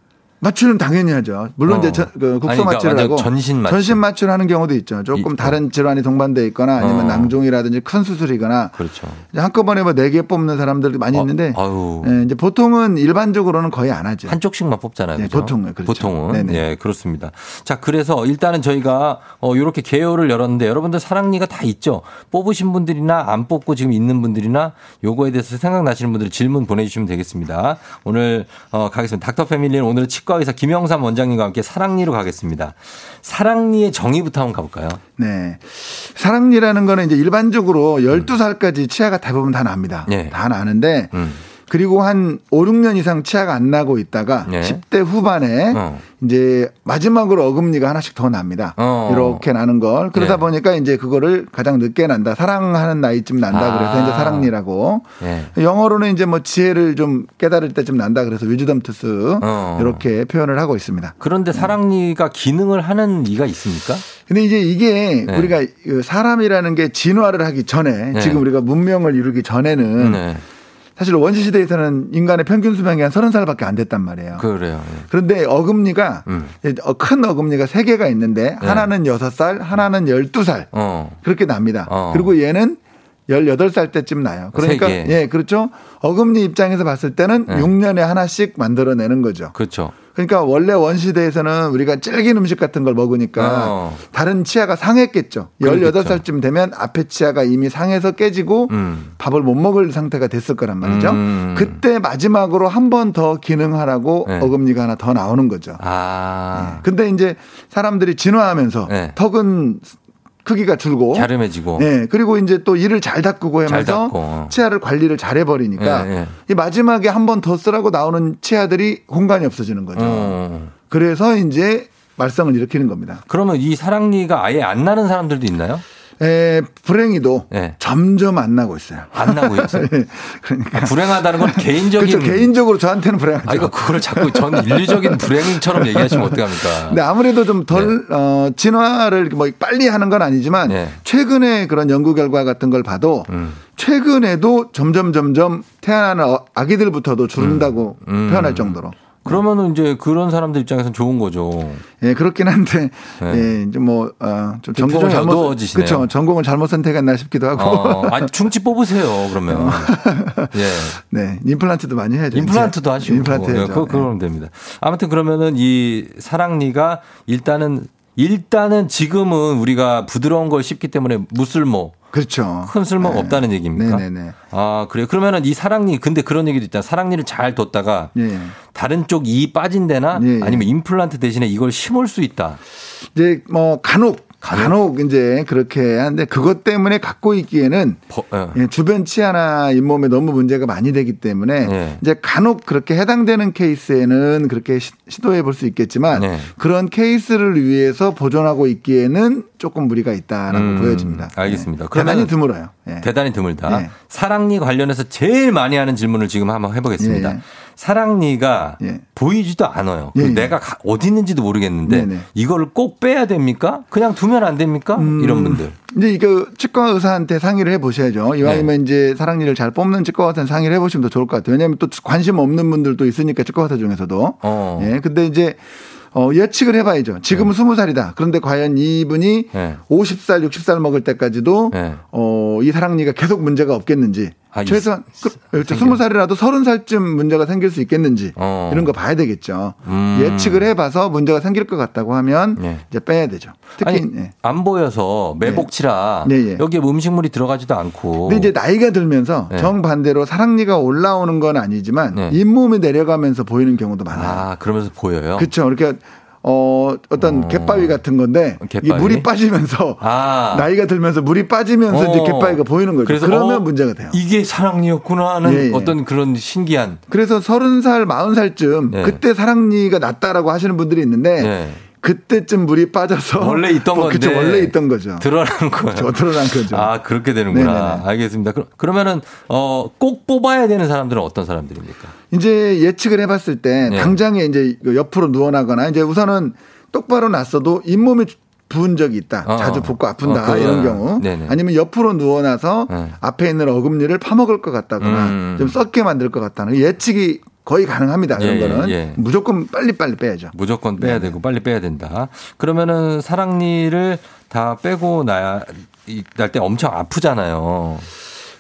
마취는 당연히 하죠. 물론 어. 이제 저- 그 국소 그러니까 하고 전신 마취. 마취를 하는 경우도 있죠. 조금 있고. 다른 질환이 동반돼 있거나 아니면 어. 낭종이라든지 큰 수술이거나 그렇죠. 한꺼번에 뭐 네 개 뽑는 사람들도 많이 있는데 아유. 예, 이제 보통은 일반적으로는 거의 안 하죠. 한쪽씩만 뽑잖아요. 네? 보통은 그렇죠. 보통은 네네. 예 그렇습니다. 자 그래서 일단은 저희가 어 이렇게 개요를 열었는데 여러분들 사랑니가 다 있죠. 뽑으신 분들이나 안 뽑고 지금 있는 분들이나 요거에 대해서 생각나시는 분들 질문 보내 주시면 되겠습니다. 오늘 어 가겠습니다. 닥터 패밀리는 오늘은 치과 의사 김영삼 원장님과 함께 사랑니로 가겠습니다. 사랑니의 정의부터 한번 가볼까요? 네. 사랑니라는 거는 이제 일반적으로 12살까지 치아가 대부분 다 납니다. 네. 다 나는데 음. 그리고 한 5, 6년 이상 치아가 안 나고 있다가 네. 10대 후반에 어. 이제 마지막으로 어금니가 하나씩 더 납니다. 어. 이렇게 나는 걸. 그러다 네. 보니까 이제 그거를 가장 늦게 난다. 사랑하는 나이쯤 난다. 아. 그래서 이제 사랑니라고. 예. 영어로는 이제 뭐 지혜를 좀 깨달을 때쯤 난다. 그래서 위즈덤 투스 어. 이렇게 표현을 하고 있습니다. 그런데 사랑니가 기능을 하는 이가 있습니까? 근데 이제 이게 네. 우리가 그 사람이라는 게 진화를 하기 전에 네. 지금 우리가 문명을 이루기 전에는 네. 사실 원시 시대에서는 인간의 평균 수명이 한 서른 살밖에 안 됐단 말이에요. 그래요. 예. 그런데 어금니가 음. 어, 큰 어금니가 세 개가 있는데 네. 하나는 여섯 살, 하나는 열두 살 어. 그렇게 납니다. 어. 그리고 얘는 18살 때쯤 나요. 그러니까. 예, 그렇죠. 어금니 입장에서 봤을 때는 네. 6년에 하나씩 만들어 내는 거죠. 그렇죠. 그러니까 원래 원시대에서는 우리가 질긴 음식 같은 걸 먹으니까 어. 다른 치아가 상했겠죠. 그렇겠죠. 18살쯤 되면 앞에 치아가 이미 상해서 깨지고 음. 밥을 못 먹을 상태가 됐을 거란 말이죠. 음. 그때 마지막으로 한 번 더 기능하라고 네. 어금니가 하나 더 나오는 거죠. 아. 근데 이제 사람들이 진화하면서 네. 턱은 크기가 줄고 갸름해지고. 네. 그리고 이제 또 이를 잘 닦고 잘 하면서 어. 치아를 관리를 잘 해버리니까 예, 예. 이 마지막에 한 번 더 쓰라고 나오는 치아들이 공간이 없어지는 거죠. 어. 그래서 이제 말썽을 일으키는 겁니다. 그러면 이 사랑니가 아예 안 나는 사람들도 있나요? 에, 불행히도 네. 점점 안 나고 있어요. 안 나고 있어요. 네. 그러니까 아, 불행하다는 건 개인적인. 그렇죠. 개인적으로 저한테는 불행하죠. 아, 이거 그걸 자꾸 전 인류적인 불행처럼 얘기하시면 어떡합니까? 근데 아무래도 좀덜 어, 진화를 뭐 빨리 하는 건 아니지만 네. 최근에 그런 연구 결과 같은 걸 봐도 음. 최근에도 점점 점점 태어나는 어- 아기들부터도 줄는다고 음. 표현할 정도로. 그러면은 이제 그런 사람들 입장에서는 좋은 거죠. 예, 그렇긴 한데, 네. 예, 이제 뭐, 어, 좀 전공을 잘못. 그렇죠. 전공을 잘못 선택했나 싶기도 하고. 어, 아니, 충치 뽑으세요, 그러면. 예. 네, 임플란트도 많이 해야죠. 임플란트도. 하시고. 임플란트 예, 해야죠. 그거, 그러면 됩니다. 아무튼 그러면은 이 사랑니가 일단은, 일단은 지금은 우리가 부드러운 걸 씹기 때문에 무쓸모. 그렇죠. 큰 쓸모가 없다는 얘기입니까? 네네네. 아, 그래요. 그러면은 이 사랑니, 근데 그런 얘기도 있잖아. 사랑니를 잘 뒀다가 예. 다른 쪽 이 빠진 데나 예, 예. 아니면 임플란트 대신에 이걸 심을 수 있다. 이제 뭐 간혹, 간혹, 이제 그렇게 하는데 그것 때문에 갖고 있기에는 버- 예. 예, 주변 치아나 잇몸에 너무 문제가 많이 되기 때문에 예. 이제 간혹 그렇게 해당되는 케이스에는 그렇게 시- 시도해 볼 수 있겠지만 네. 그런 케이스를 위해서 보존하고 있기에는 조금 무리가 있다라고 음, 보여집니다. 알겠습니다. 예. 대단히 드물어요. 예. 대단히 드물다. 예. 사랑니 관련해서 제일 많이 하는 질문을 지금 한번 해보겠습니다. 사랑니가 예. 보이지도 않아요. 예, 예. 내가 가- 어디 있는지도 모르겠는데 네, 네. 이거를 꼭 빼야 됩니까? 그냥 두면 안 됩니까? 음. 이런 분들. 이제 이거 치과 의사한테 상의를 해 보셔야죠. 이왕이면 네. 이제 사랑니를 잘 뽑는 치과 의사한테 상의를 해 보시면 더 좋을 것 같아요. 왜냐하면 또 관심 없는 분들도 있으니까 치과 의사 중에서도. 어. 예. 근데 이제 어, 예측을 해봐야죠. 지금은 스무 살이다. 그런데 과연 이분이 네. 50살, 60살 먹을 때까지도 네. 어, 이 사랑니가 계속 문제가 없겠는지. 아, 이- 최소한 그, 생겨요. 스무 살이라도 서른 살쯤 문제가 생길 수 있겠는지 어. 이런 거 봐야 되겠죠. 음. 예측을 해봐서 문제가 생길 것 같다고 하면 네. 이제 빼야 되죠. 특히 아니, 예. 안 보여서 매복치라 네, 예. 여기에 음식물이 들어가지도 않고. 근데 이제 나이가 들면서 네. 정반대로 사랑니가 올라오는 건 아니지만 네. 잇몸이 내려가면서 보이는 경우도 많아요. 아, 그러면서 보여요. 그렇죠. 그러니까 어, 어떤 갯바위 같은 건데 이게 갯바위? 물이 빠지면서 아. 나이가 들면서 물이 빠지면서 이제 어. 갯바위가 보이는 거죠. 그래서 그러면 어, 문제가 돼요. 이게 사랑니였구나 하는 예, 예. 어떤 그런 신기한. 그래서 서른 살, 마흔 살쯤 네. 그때 사랑니가 났다라고 하시는 분들이 있는데 네. 그때쯤 물이 빠져서 원래 있던 어, 그쵸, 건데. 원래 있던 거죠. 드러난 거예요. 저 드러난 거죠. 아, 그렇게 되는구나. 네네네. 알겠습니다. 그럼, 그러면은, 어, 꼭 뽑아야 되는 사람들은 어떤 사람들입니까? 이제 예측을 해봤을 때 네. 당장에 이제 그 옆으로 누워나거나 이제 우선은 똑바로 났어도 잇몸이 부은 적이 있다. 어. 자주 붓고 아픈다. 어, 그, 이런 경우. 네네. 아니면 옆으로 누워나서 네. 앞에 있는 어금니를 파먹을 것 같다거나 음. 좀 썩게 만들 것 같다는 예측이 거의 가능합니다. 이런 예, 예, 거는 예. 무조건 빨리 빨리 빼야죠. 무조건 빼야 네네. 되고 빨리 빼야 된다. 그러면은 사랑니를 다 빼고 나야 날 때 엄청 아프잖아요.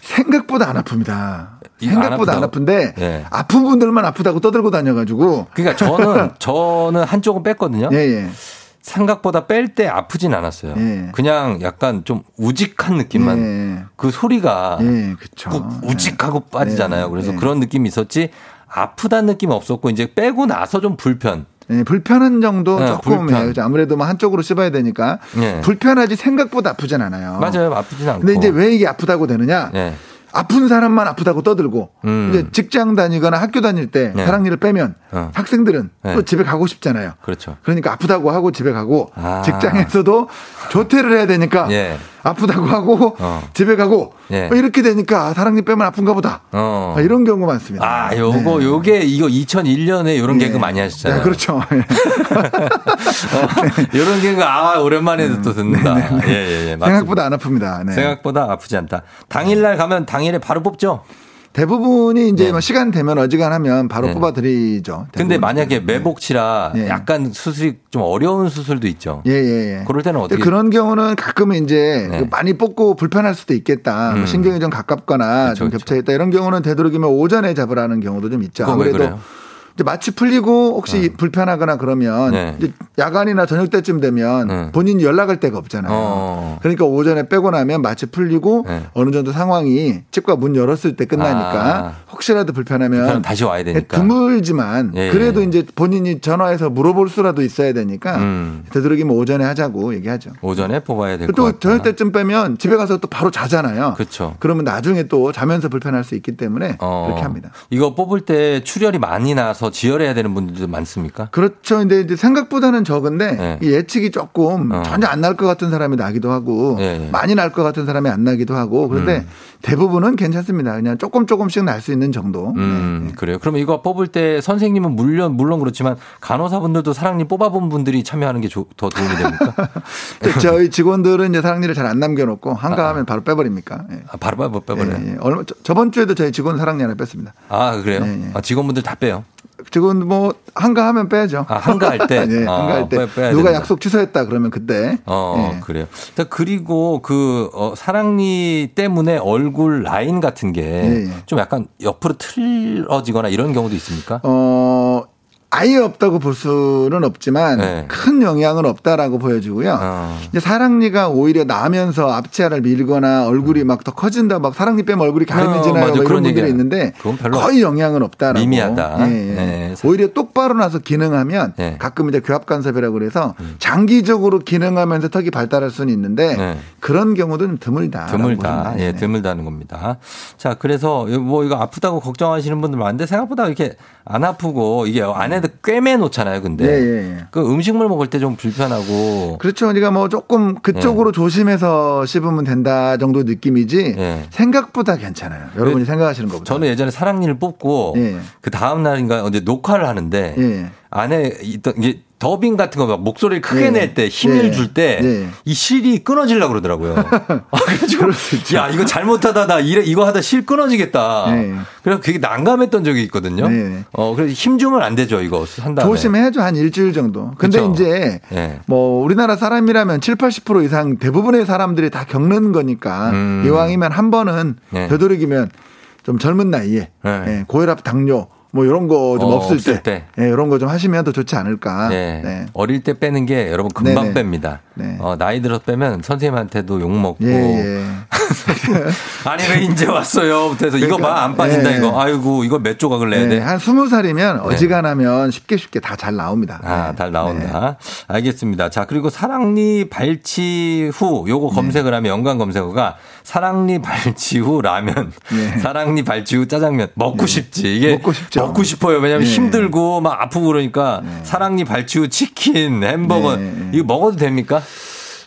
생각보다 안 아픕니다. 안 생각보다 안, 아프다고? 아픈데 예. 아픈 분들만 아프다고 떠들고 다녀가지고 그러니까 저는 저는 한쪽은 뺐거든요. 예, 예. 생각보다 뺄 때 아프진 않았어요. 예. 그냥 약간 좀 우직한 느낌만 예. 그 소리가 예, 우직하고 빠지잖아요. 예, 그래서 예. 그런 느낌이 있었지 아프다는 느낌은 없었고 이제 빼고 나서 좀 불편. 예, 불편한 정도 네, 조금 불편. 아무래도 뭐 한쪽으로 씹어야 되니까 예. 불편하지 생각보다 아프진 않아요. 맞아요. 아프진 않고. 근데 이제 왜 이게 아프다고 되느냐? 예. 아픈 사람만 아프다고 떠들고 음. 이제 직장 다니거나 학교 다닐 때 네. 사랑니를 빼면 어. 학생들은 네. 또 집에 가고 싶잖아요. 그렇죠. 그러니까 아프다고 하고 집에 가고 아. 직장에서도 조퇴를 해야 되니까 예. 아프다고 하고 어. 집에 가고 예. 뭐 이렇게 되니까 사랑니 빼면 아픈가 보다. 어. 아, 이런 경우 많습니다. 아, 요거 요게 이거 2001년에 요런 개그 많이 하셨잖아요. 네, 그렇죠. 어, 요런 개그 아 오랜만에 또 듣는다. 예, 예, 예. 맞습니다. 생각보다 안 아픕니다. 네. 생각보다 아프지 않다. 당일날 가면 당일에 바로 뽑죠. 대부분이 이제 네. 뭐 시간 되면 어지간하면 바로 네. 뽑아드리죠. 근데 대부분. 만약에 매복치라 예. 약간 수술이 좀 어려운 수술도 있죠. 예, 예, 예. 그럴 때는 어떻게 그런 경우는 가끔은 이제 네. 그 많이 뽑고 불편할 수도 있겠다. 뭐 음. 신경이 좀 가깝거나 그쵸, 좀 그쵸. 겹쳐 있다. 이런 경우는 되도록이면 오전에 잡으라는 경우도 좀 있죠. 아무래도 그래요? 이제 마취 풀리고 혹시 불편하거나 그러면 네. 야간이나 저녁 때쯤 되면 네. 본인이 연락할 데가 없잖아요. 어. 그러니까 오전에 빼고 나면 마취 풀리고 네. 어느 정도 상황이 치과 문 열었을 때 끝나니까 아. 혹시라도 불편하면 다시 와야 되니까. 드물지만 예, 그래도 예. 이제 본인이 전화해서 물어볼 수라도 있어야 되니까 음. 되도록이면 오전에 하자고 얘기하죠. 오전에 뽑아야 될것또 같다. 저녁 때쯤 빼면 집에 가서 또 바로 자잖아요. 그렇죠. 그러면 나중에 또 자면서 불편할 수 있기 때문에 어. 그렇게 합니다. 이거 뽑을 때 출혈이 많이 나서 지혈해야 되는 분들도 많습니까? 그렇죠. 근데 이제 생각보다는 적은데 네. 이 예측이 조금 어. 전혀 안 날 것 같은 사람이 나기도 하고 예, 예. 많이 날 것 같은 사람이 안 나기도 하고 그런데 음. 대부분은 괜찮습니다. 그냥 조금 조금씩 날 수 있는 정도. 음, 네. 그래요. 그러면 이거 뽑을 때 선생님은 물론, 물론 그렇지만 간호사분들도 사랑니 뽑아본 분들이 참여하는 게 더 도움이 됩니까? 저희 직원들은 이제 사랑니를 잘 안 남겨놓고 한가하면 바로 빼버립니까? 예. 아, 바로 빼버려요. 얼마 저- 저번 주에도 저희 직원 사랑니 하나 뺐습니다. 아, 그래요? 아, 직원분들 다 빼요. 직원 뭐 한가하면 빼야죠. 아, 한가할 때? 예, 아, 한가할 때 빼- 누가 된다. 약속 취소했다 그러면 그때 어, 예. 그래요. 자, 그리고 그, 어, 사랑니 때문에 얼굴 라인 같은 게 예, 예. 좀 약간 옆으로 틀어지거나 이런 경우도 있습니까? 어 아예 없다고 볼 수는 없지만 네. 큰 영향은 없다라고 보여지고요. 어. 이제 사랑니가 오히려 나면서 앞치아를 밀거나 얼굴이 막 더 커진다, 막 사랑니 빼면 얼굴이 어, 가려지나요? 맞아. 뭐 이런 분들이 얘기야. 있는데 거의 영향은 없다라고. 미미하다. 예, 예. 네. 오히려 똑바로 나서 기능하면 네. 가끔 이제 교합 간섭이라고 그래서 장기적으로 기능하면서 턱이 발달할 수는 있는데 네. 그런 경우도 좀 드물다. 드물다. 예, 드물다는 겁니다. 자, 그래서 뭐 이거 아프다고 걱정하시는 분들 많은데 생각보다 이렇게 안 아프고 이게 안에도 꿰매 놓잖아요, 근데. 예, 예, 예. 그 음식물 먹을 때 좀 불편하고. 그렇죠. 그러니까 뭐 조금 그쪽으로 네. 조심해서 씹으면 된다 정도 느낌이지 예. 생각보다 괜찮아요. 여러분이 생각하시는 것보다. 저는 예전에 사랑니를 뽑고 예. 그 다음 날인가 언제 녹화를 하는데 예. 안에 있던 이게 더빙 같은 거 막 목소리를 크게 예. 낼때 힘을 예. 줄때이 예. 실이 끊어지려고 그러더라고요. 아, 그래가지고 야 이거 잘못하다 나 이래 이거 하다 실 끊어지겠다. 예. 그래서 그게 난감했던 적이 있거든요. 네. 어 그래서 힘 주면 안 되죠 이거 한 다음에. 조심해야죠. 한 일주일 정도. 근데 그쵸? 이제 예. 뭐 우리나라 사람이라면 7, 80% 이상 대부분의 사람들이 다 겪는 거니까 음. 이왕이면 한 번은 네. 되도록이면 좀 젊은 나이에 네. 예, 고혈압, 당뇨 뭐 이런 거좀 어, 없을, 없을 때, 예, 이런 거 좀 하시면 더 좋지 않을까. 네. 네. 어릴 때 빼는 게 여러분 금방 네네. 뺍니다. 네. 어, 나이 들어서 빼면 선생님한테도 욕 먹고. 예, 예. 아니 왜 이제 왔어요? 그래서 이거 봐 안 빠진다 예. 이거. 아이고 이거 몇 조각을 내야 네, 돼? 한 스무 살이면 어지간하면 쉽게 쉽게 다 잘 나옵니다. 아, 잘 나온다. 알겠습니다. 자, 그리고 사랑니 발치 후 요거 네. 검색을 하면 연관 검색어가 사랑니 발치 후 라면, 사랑니 발치 후 짜장면 먹고 싶지. 이게 네. 먹고 싶죠. 먹고 싶어요. 왜냐면 네. 힘들고 막 아프고 그러니까 사랑니 발치 후 치킨, 햄버거 네. 이거 먹어도 됩니까?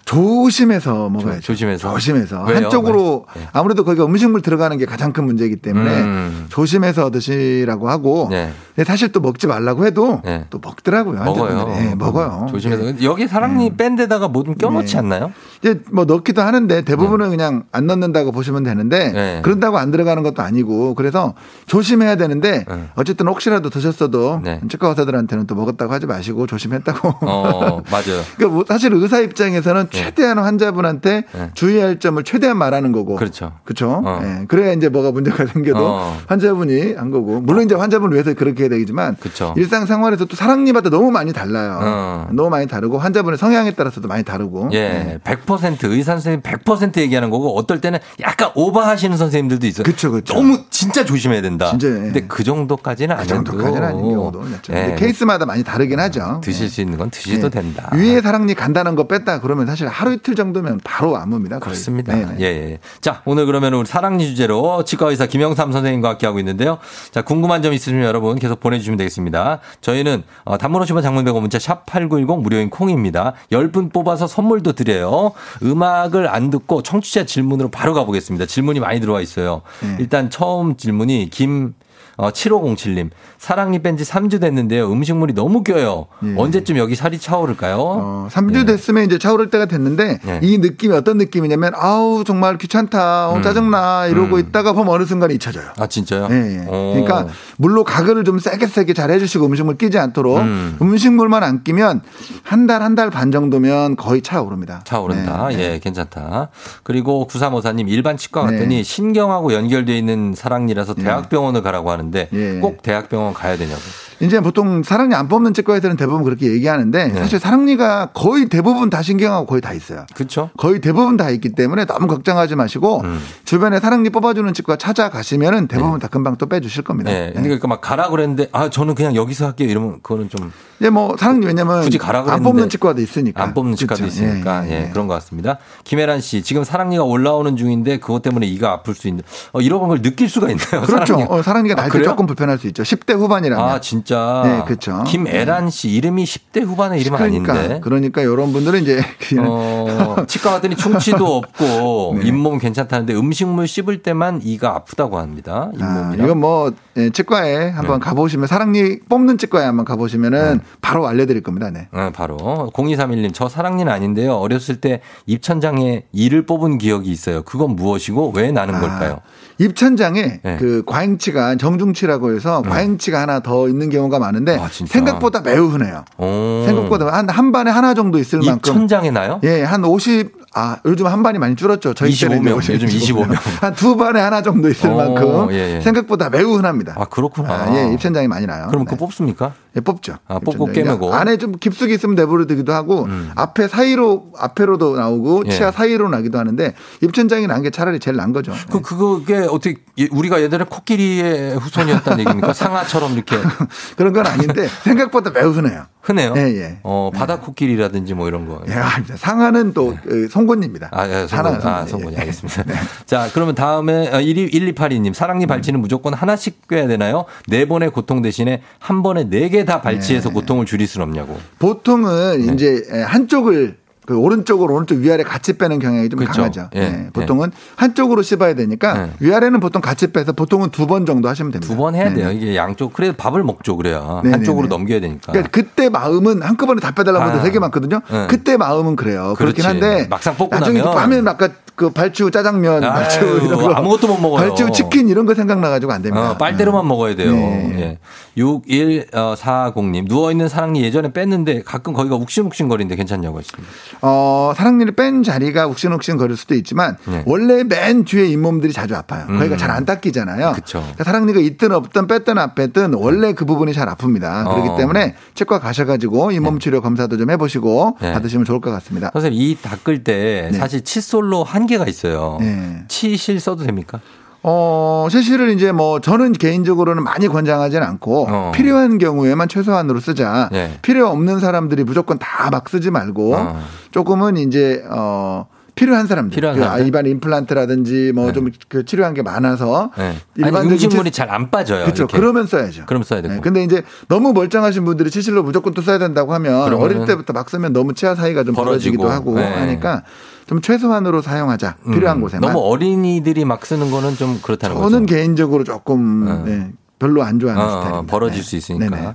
조심해서 먹어야죠. 조심해서. 조심해서. 왜요? 한쪽으로 아무래도 거기가 음식물 들어가는 게 가장 큰 문제이기 때문에 음. 조심해서 드시라고 하고 네. 근데 사실 또 먹지 말라고 해도 또 먹더라고요. 먹어요. 환자분들이. 예, 먹어요. 조심해서. 여기 사랑니 뺀 데다가 뭐 좀 껴놓지 네. 않나요? 이제 뭐 넣기도 하는데 대부분은 그냥 안 넣는다고 보시면 되는데 네. 그런다고 안 들어가는 것도 아니고 그래서 조심해야 되는데 어쨌든 혹시라도 드셨어도 네. 치과 의사들한테는 또 먹었다고 하지 마시고 조심했다고. 어, 맞아요. 그러니까 뭐 사실 의사 입장에서는 최대한 환자분한테 네. 주의할 점을 최대한 말하는 거고. 그렇죠. 그렇죠. 예. 그래야 이제 뭐가 문제가 생겨도 어. 환자분이 한 거고. 물론 이제 환자분을 위해서 그렇게 해야 되지만 그렇죠. 일상 생활에서 또 사랑니마다 너무 많이 달라요. 어. 너무 많이 다르고 환자분의 성향에 따라서도 많이 다르고. 예, 100% 의사 선생님 100% 얘기하는 거고 어떨 때는 약간 오버하시는 선생님들도 있어요. 그렇죠, 그렇죠. 너무 진짜 조심해야 된다. 진짜, 예. 근데 그 정도까지는 그 아니어도 정도까지는 아닌 경우도 있죠. 예. 케이스마다 많이 다르긴 하죠. 드실 수 있는 건 드셔도 예. 된다. 위에 사랑니 간다는 거 뺐다 그러면 사실 하루 이틀 정도면 바로. 거의. 그렇습니다. 네네. 예, 예. 자, 오늘 그러면 우리 사랑니 주제로 치과 의사 김영삼 선생님과 함께 하고 있는데요. 자, 궁금한 점 있으시면 여러분 계속 보내주시면 되겠습니다. 저희는 어, 단문 50원 장문 100원 문자 샵 8910 무료인 콩입니다. 10분 뽑아서 선물도 드려요. 음악을 안 듣고 청취자 질문으로 바로 가보겠습니다. 질문이 많이 들어와 있어요. 네. 일단 처음 질문이 김 어, 7507님. 사랑니 뺀 지 3주 됐는데요. 음식물이 너무 껴요. 언제쯤 여기 살이 차오를까요? 예. 어, 3주 됐으면 이제 차오를 때가 됐는데 네. 이 느낌이 어떤 느낌이냐면 아우 정말 귀찮다, 어, 음. 짜증나 이러고 있다가 보면 어느 순간 잊혀져요. 아, 진짜요? 예, 예. 어. 그러니까 물로 가글을 좀 세게 세게 잘 해 주시고 음식물 끼지 않도록 음. 음. 식물만 안 끼면 한 달 한 달 반 정도면 거의 차오릅니다. 차오른다. 네, 네. 예, 괜찮다. 그리고 9354님 일반 치과 갔더니 네. 신경하고 연결되어 있는 사랑니라서 대학병원을 가라고 하는 데 예. 꼭 대학병원 가야 되냐고. 이제 보통 사랑니 안 뽑는 치과에서는 대부분 그렇게 얘기하는데 네. 사실 사랑니가 거의 대부분 다 신경하고 거의 다 있어요. 그렇죠? 거의 대부분 다 있기 때문에 너무 걱정하지 마시고 음. 주변에 사랑니 뽑아주는 치과 찾아가시면은 대부분 다 금방 또 빼주실 겁니다. 네. 근데 그러니까 막 가라 그랬는데 아 저는 그냥 여기서 할게요 이러면 그거는 좀 이제 뭐 사랑니 왜냐면 굳이 가라 안 그랬는데 뽑는 치과도 있으니까 안 뽑는 치과도 그렇죠. 있으니까 예, 예, 그런 것 같습니다. 김혜란 씨 지금 사랑니가 올라오는 중인데 그것 때문에 이가 아플 수 있는 어, 이런 걸 느낄 수가 있나요? 그렇죠. 사랑니가, 어, 사랑니가 아, 날때 그래요? 조금 불편할 수 있죠. 10대 후반이라면. 아 진짜. 네, 그렇죠. 김애란 씨 이름이 10대 후반의 이름 그러니까, 아닌데. 그러니까 이런 분들은 이제 어, 치과 갔더니 충치도 없고 네. 잇몸 괜찮다는데 음식물 씹을 때만 이가 아프다고 합니다. 아, 잇몸이랑. 이건 뭐 예, 치과에 한번 네. 가보시면 사랑니 뽑는 치과에 한번 가보시면은 바로 알려드릴 겁니다. 네. 네, 바로 0231님 저 사랑니는 아닌데요. 어렸을 때 입천장에 이를 뽑은 기억이 있어요. 그건 무엇이고 왜 나는 걸까요? 입천장에 네. 그 과잉치가 정중치라고 해서 과잉치가 하나 더 있는 경우가 많은데 아? 생각보다 매우 흔해요. 오. 생각보다 한, 한 반에 하나 정도 있을 만큼. 입천장에 나요? 예, 한 50, 아, 요즘 한 반이 많이 줄었죠. 저희 25 명, 요즘 25 명. 한 두 반에 하나 정도 있을 오, 만큼 예, 예. 생각보다 매우 흔합니다. 아 그렇구나. 아, 예, 입천장이 많이 나요. 그럼 네. 그거 뽑습니까? 예, 뽑죠. 아, 뽑고. 깨매고. 안에 좀 깊숙이 있으면 내버려두기도 하고 음. 앞에 사이로 앞에로도 나오고 예. 치아 사이로 나기도 하는데 입천장이 난 게 차라리 제일 난 거죠. 그 그게 어떻게 예, 우리가 예전에 코끼리의 후손이었다는 얘기입니까? 상아처럼 이렇게 그런 건 아닌데 생각보다 매우 흔해요. 흔해요. 예, 예. 어 바다 코끼리라든지 뭐 이런 거. 예, 아닙니다. 상하는 또 어, 송곳니입니다. 아, 예, 성곤, 아. 성곤이 예. 알겠습니다. 자, 그러면 다음에 1 2 1282님 사랑니 발치는 무조건 하나씩 껴야 되나요? 네 번의 고통 대신에 한 번에 네 개 다 발치해서 고통을 줄일 수는 없냐고. 보통은 네. 이제 한쪽을 그 오른쪽으로 오른쪽 위아래 같이 빼는 경향이 좀 그렇죠. 강하죠. 예, 네, 보통은 한쪽으로 씹어야 되니까 예. 위아래는 보통 같이 빼서 보통은 두 번 정도 하시면 됩니다. 두 번 해야 네, 돼요. 네. 이게 양쪽 그래 밥을 먹죠 그래야 네, 한쪽으로 네, 네. 넘겨야 되니까. 그러니까 그때 마음은 한꺼번에 다 빼달라고 아. 해도 되게 많거든요. 네. 그때 마음은 그래요. 그렇긴 그렇지. 한데 막상 뽑고 나중에 나면 밤에 아까 그 발치우 짜장면, 아유, 발치우 이런 거 아무것도 못 먹어요. 발치우 치킨 이런 거 생각나가지고 안 됩니다. 어, 빨대로만 먹어야 돼요. 네. 예. 6140님 누워 있는 사랑니 예전에 뺐는데 가끔 거기가 욱신욱신거리는데 괜찮냐고 했습니다. 어, 사랑니를 뺀 자리가 욱신욱신 거릴 수도 있지만 네. 원래 맨 뒤에 잇몸들이 자주 아파요. 음. 거기가 잘안 닦이잖아요. 그러니까 사랑니가 있든 없든 뺐든 안 뺐든 원래 그 부분이 잘 아픕니다. 그렇기 어. 때문에 치과 가셔가지고 잇몸 치료 검사도 좀 해보시고 네. 받으시면 좋을 것 같습니다. 선생님 이 닦을 때 네. 사실 칫솔로 한계가 있어요. 네. 치실 써도 됩니까? 어, 세실을 이제 뭐 저는 개인적으로는 많이 권장하지는 않고 어. 필요한 경우에만 최소한으로 쓰자. 네. 필요 없는 사람들이 무조건 다 막 쓰지 말고 어. 조금은 이제 어 필요한 사람들, 필요한 그 사람들? 입안 임플란트라든지 뭐 좀그 치료한 게 많아서 네. 일반적인 음식물이 치- 잘안 빠져요. 그렇죠. 그러면 써야죠. 그럼 써야 되고. 네, 근데 이제 너무 멀쩡하신 분들이 치실로 무조건 또 써야 된다고 하면 어릴 때부터 막 쓰면 너무 치아 사이가 좀. 벌어지기도 하고 네. 하니까 좀 최소한으로 사용하자. 필요한 음, 곳에만. 너무 어린이들이 막 쓰는 거는 좀 그렇다는 거죠. 저는 개인적으로 조금 네, 별로 안 좋아하는 어, 스타일입니다. 벌어질 네. 수 있으니까. 네네.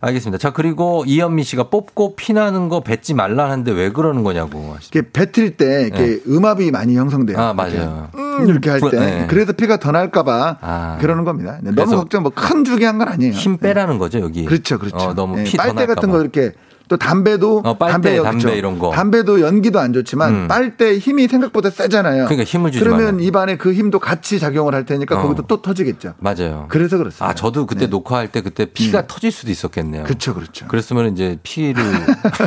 알겠습니다. 자, 그리고 이현미 씨가 뽑고 피나는 거 뱉지 말라는데 왜 그러는 거냐고. 이게 뱉을 때 이렇게 음압이 많이 형성돼요. 아, 맞아요. 음, 이렇게 할 때. 네. 그래서 피가 더 날까봐 아. 그러는 겁니다. 네, 너무 걱정, 뭐 큰 주기 한건 아니에요. 힘 빼라는 거죠, 여기. 그렇죠, 그렇죠. 어, 너무 네, 피더 빨대 날까 같은 봐. 거 이렇게 또 담배도 어, 빨대, 담배요, 담배 그렇죠. 이런 거. 담배도 연기도 안 좋지만 음. 빨대 힘이 생각보다 세잖아요. 그러니까 힘을 주지 그러면 말라. 입안에 그 힘도 같이 작용을 할 테니까 어. 거기도 또 터지겠죠. 맞아요. 그래서 그렇습니다. 아, 저도 그때 녹화할 때 그때 피가 터질 수도 있었겠네요. 그렇죠, 그렇죠. 그랬으면 이제 피를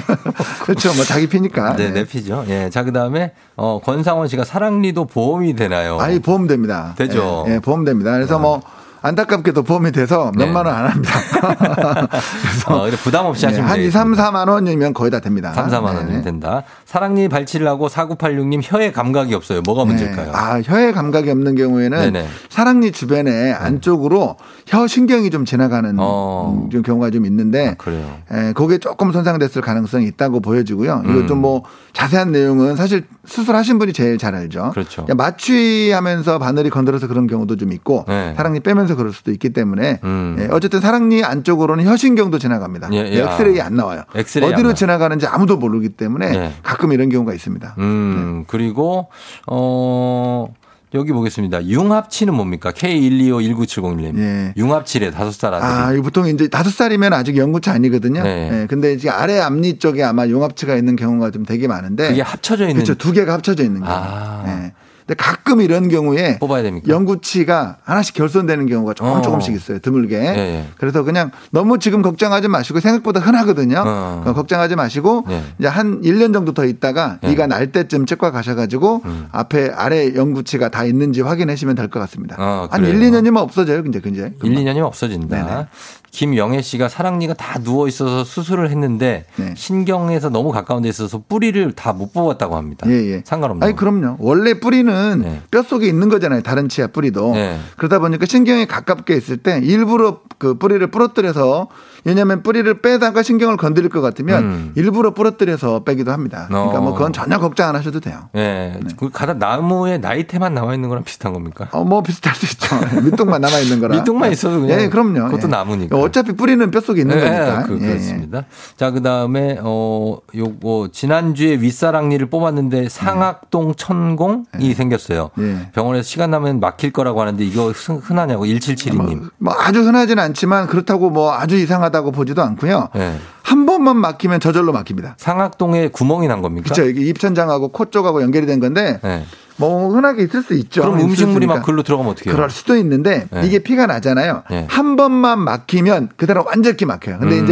그렇죠. 뭐 자기 피니까. 네, 내 피죠. 예. 자, 그다음에 어 권상원 씨가 사랑니도 보험이 되나요? 아니 보험 됩니다. 되죠. 예, 예, 보험 됩니다. 그래서 뭐 안타깝게도 보험이 돼서 네. 몇만 원 안 합니다. 어, 그래 부담 없이 하시면 한 2, 되겠습니다. 3, 4만 원이면 거의 다 됩니다. 3, 4만 원이면 네. 된다. 사랑니 발치를 하고 4986님 혀에 감각이 없어요. 뭐가 문제일까요? 아, 혀에 감각이 없는 경우에는 네네. 사랑니 주변에 안쪽으로 혀 신경이 좀 지나가는 어. 음, 좀 경우가 좀 있는데 그래요. 에, 그게 조금 손상됐을 가능성이 있다고 보여지고요. 음. 이거 좀 뭐 자세한 내용은 사실 수술하신 분이 제일 잘 알죠. 그렇죠. 마취하면서 바늘이 건드려서 그런 경우도 좀 있고 네. 사랑니 빼면서 그럴 수도 있기 때문에 음. 예, 어쨌든 사랑니 안쪽으로는 혀신경도 지나갑니다. 예, 예. 엑스레이 안 나와요. 엑스레이 안 어디로 나와요. 지나가는지 아무도 모르기 때문에 예. 가끔 이런 경우가 있습니다. 음, 그리고 어 여기 보겠습니다. 융합치는 뭡니까? K1251970님. 예. 융합치래 다섯 살 아들이. 아, 이 보통 이제 다섯 살이면 아직 연구치 아니거든요. 네. 예, 근데 이제 아래 앞니 쪽에 아마 용합치가 있는 경우가 좀 되게 많은데. 그게 합쳐져 있는 그렇죠. 두 개가 합쳐져 있는 경우. 아. 예. 근데 가끔 이런 경우에 뽑아야 됩니까? 연구치가 하나씩 결손되는 경우가 조금 어. 조금씩 있어요. 드물게. 예. 그래서 그냥 너무 지금 걱정하지 마시고 생각보다 흔하거든요. 어. 어, 걱정하지 마시고 예. 이제 한 1년 정도 더 있다가 예. 음. 이가 날 때쯤 치과 가셔 가지고 앞에 아래 연구치가 다 있는지 확인하시면 될 것 같습니다. 어, 한 그래요. 1, 2년이면 없어져요. 근데 1, 2년이면 없어진다. 네네. 김영애 씨가 사랑니가 다 누워 있어서 수술을 했는데 네. 신경에서 너무 가까운 데 있어서 뿌리를 다 못 뽑았다고 합니다. 예, 예. 상관없나요? 아니 그럼요. 원래 뿌리는 네. 뼈속에 있는 거잖아요. 다른 치아 뿌리도. 네. 그러다 보니까 신경이 가깝게 있을 때 일부러 그 뿌리를 부러뜨려서 왜냐하면 뿌리를 빼다가 신경을 건드릴 것 같으면 음. 일부러 부러뜨려서 빼기도 합니다. 그러니까 어. 뭐 그건 전혀 걱정 안 하셔도 돼요. 예. 그 가다 나무에 나이테만 남아 있는 거랑 비슷한 겁니까? 어, 뭐 비슷할 수 있죠. 밑둥만 남아 있는 거라. 밑둥만 있어도 그냥 예, 그럼요. 그것도 예. 나무니까. 어차피 뿌리는 뼈속에 있는 예, 거니까. 그, 예, 예. 그렇습니다. 자, 그 다음에, 어, 요거, 지난주에 윗사랑니를 뽑았는데 상악동 천공이 생겼어요. 예. 병원에서 시간 나면 막힐 거라고 하는데 이거 흔- 흔하냐고, 1772님. 뭐 아주 흔하지는 않지만 그렇다고 뭐 아주 이상하다 고 보지도 않고요. 예. 한 번만 막히면 저절로 막힙니다. 상악동에 구멍이 난 겁니까? 그렇죠. 이게 입천장하고 코 쪽하고 연결이 된 건데 예. 뭐 흔하게 있을 수 있죠. 그럼 음식물이 수 막. 글로 들어가면 어떻게 해요? 그럴 수도 있는데 네. 이게 피가 나잖아요. 네. 한 번만 막히면 그대로 완전히 막혀요. 근데 음.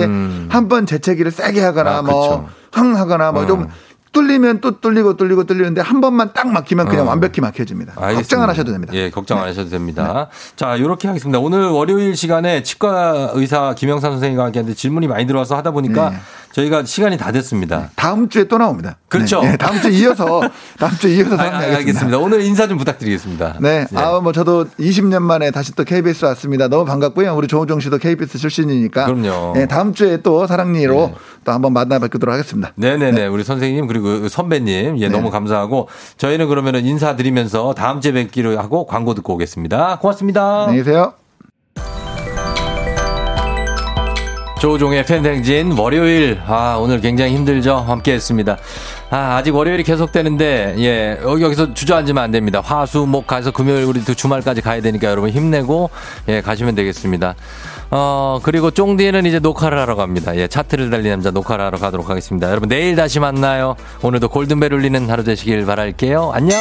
이제 한 번 재채기를 세게 하거나 아, 뭐 그쵸. 흥 하거나 뭐좀 음. 뚫리면 또 뚫리고 뚫리고 뚫리는데 한 번만 딱 막히면 그냥 어. 완벽히 막혀집니다. 알겠습니다. 걱정 안 하셔도 됩니다. 예, 걱정 안 하셔도 됩니다. 자, 이렇게 하겠습니다. 오늘 월요일 시간에 치과 의사 김영삼 선생님과 함께 하는데 질문이 많이 들어와서 하다 보니까 네. 저희가 시간이 다 됐습니다. 다음 주에 또 나옵니다. 그렇죠. 네, 네, 다음 주에 이어서 다음 주에 이어서 아, 상의하겠습니다. 알겠습니다. 오늘 인사 좀 부탁드리겠습니다. 네. 예. 아, 뭐 저도 20년 만에 다시 또 KBS 왔습니다. 너무 반갑고요. 우리 조우정 씨도 KBS 출신이니까. 그럼요. 네, 다음 주에 또 사랑니로 네. 또 한번 만나 뵙도록 하겠습니다. 네 네 네. 우리 선생님 그리고 선배님 예 네. 너무 감사하고 저희는 그러면은 인사드리면서 다음 주에 뵙기로 하고 광고 듣고 오겠습니다. 고맙습니다. 안녕히 계세요. 조종의 팬댕진 월요일. 아 오늘 굉장히 힘들죠? 함께했습니다. 아 아직 월요일이 계속되는데 예 여기 여기서 주저앉으면 안 됩니다. 화수목 가서 금요일 우리 또 주말까지 가야 되니까 여러분 힘내고 예 가시면 되겠습니다. 어 그리고 쫑디는 이제 녹화를 하러 갑니다. 예 차트를 달리는 남자 녹화를 하러 가도록 하겠습니다. 여러분 내일 다시 만나요. 오늘도 골든벨 울리는 하루 되시길 바랄게요. 안녕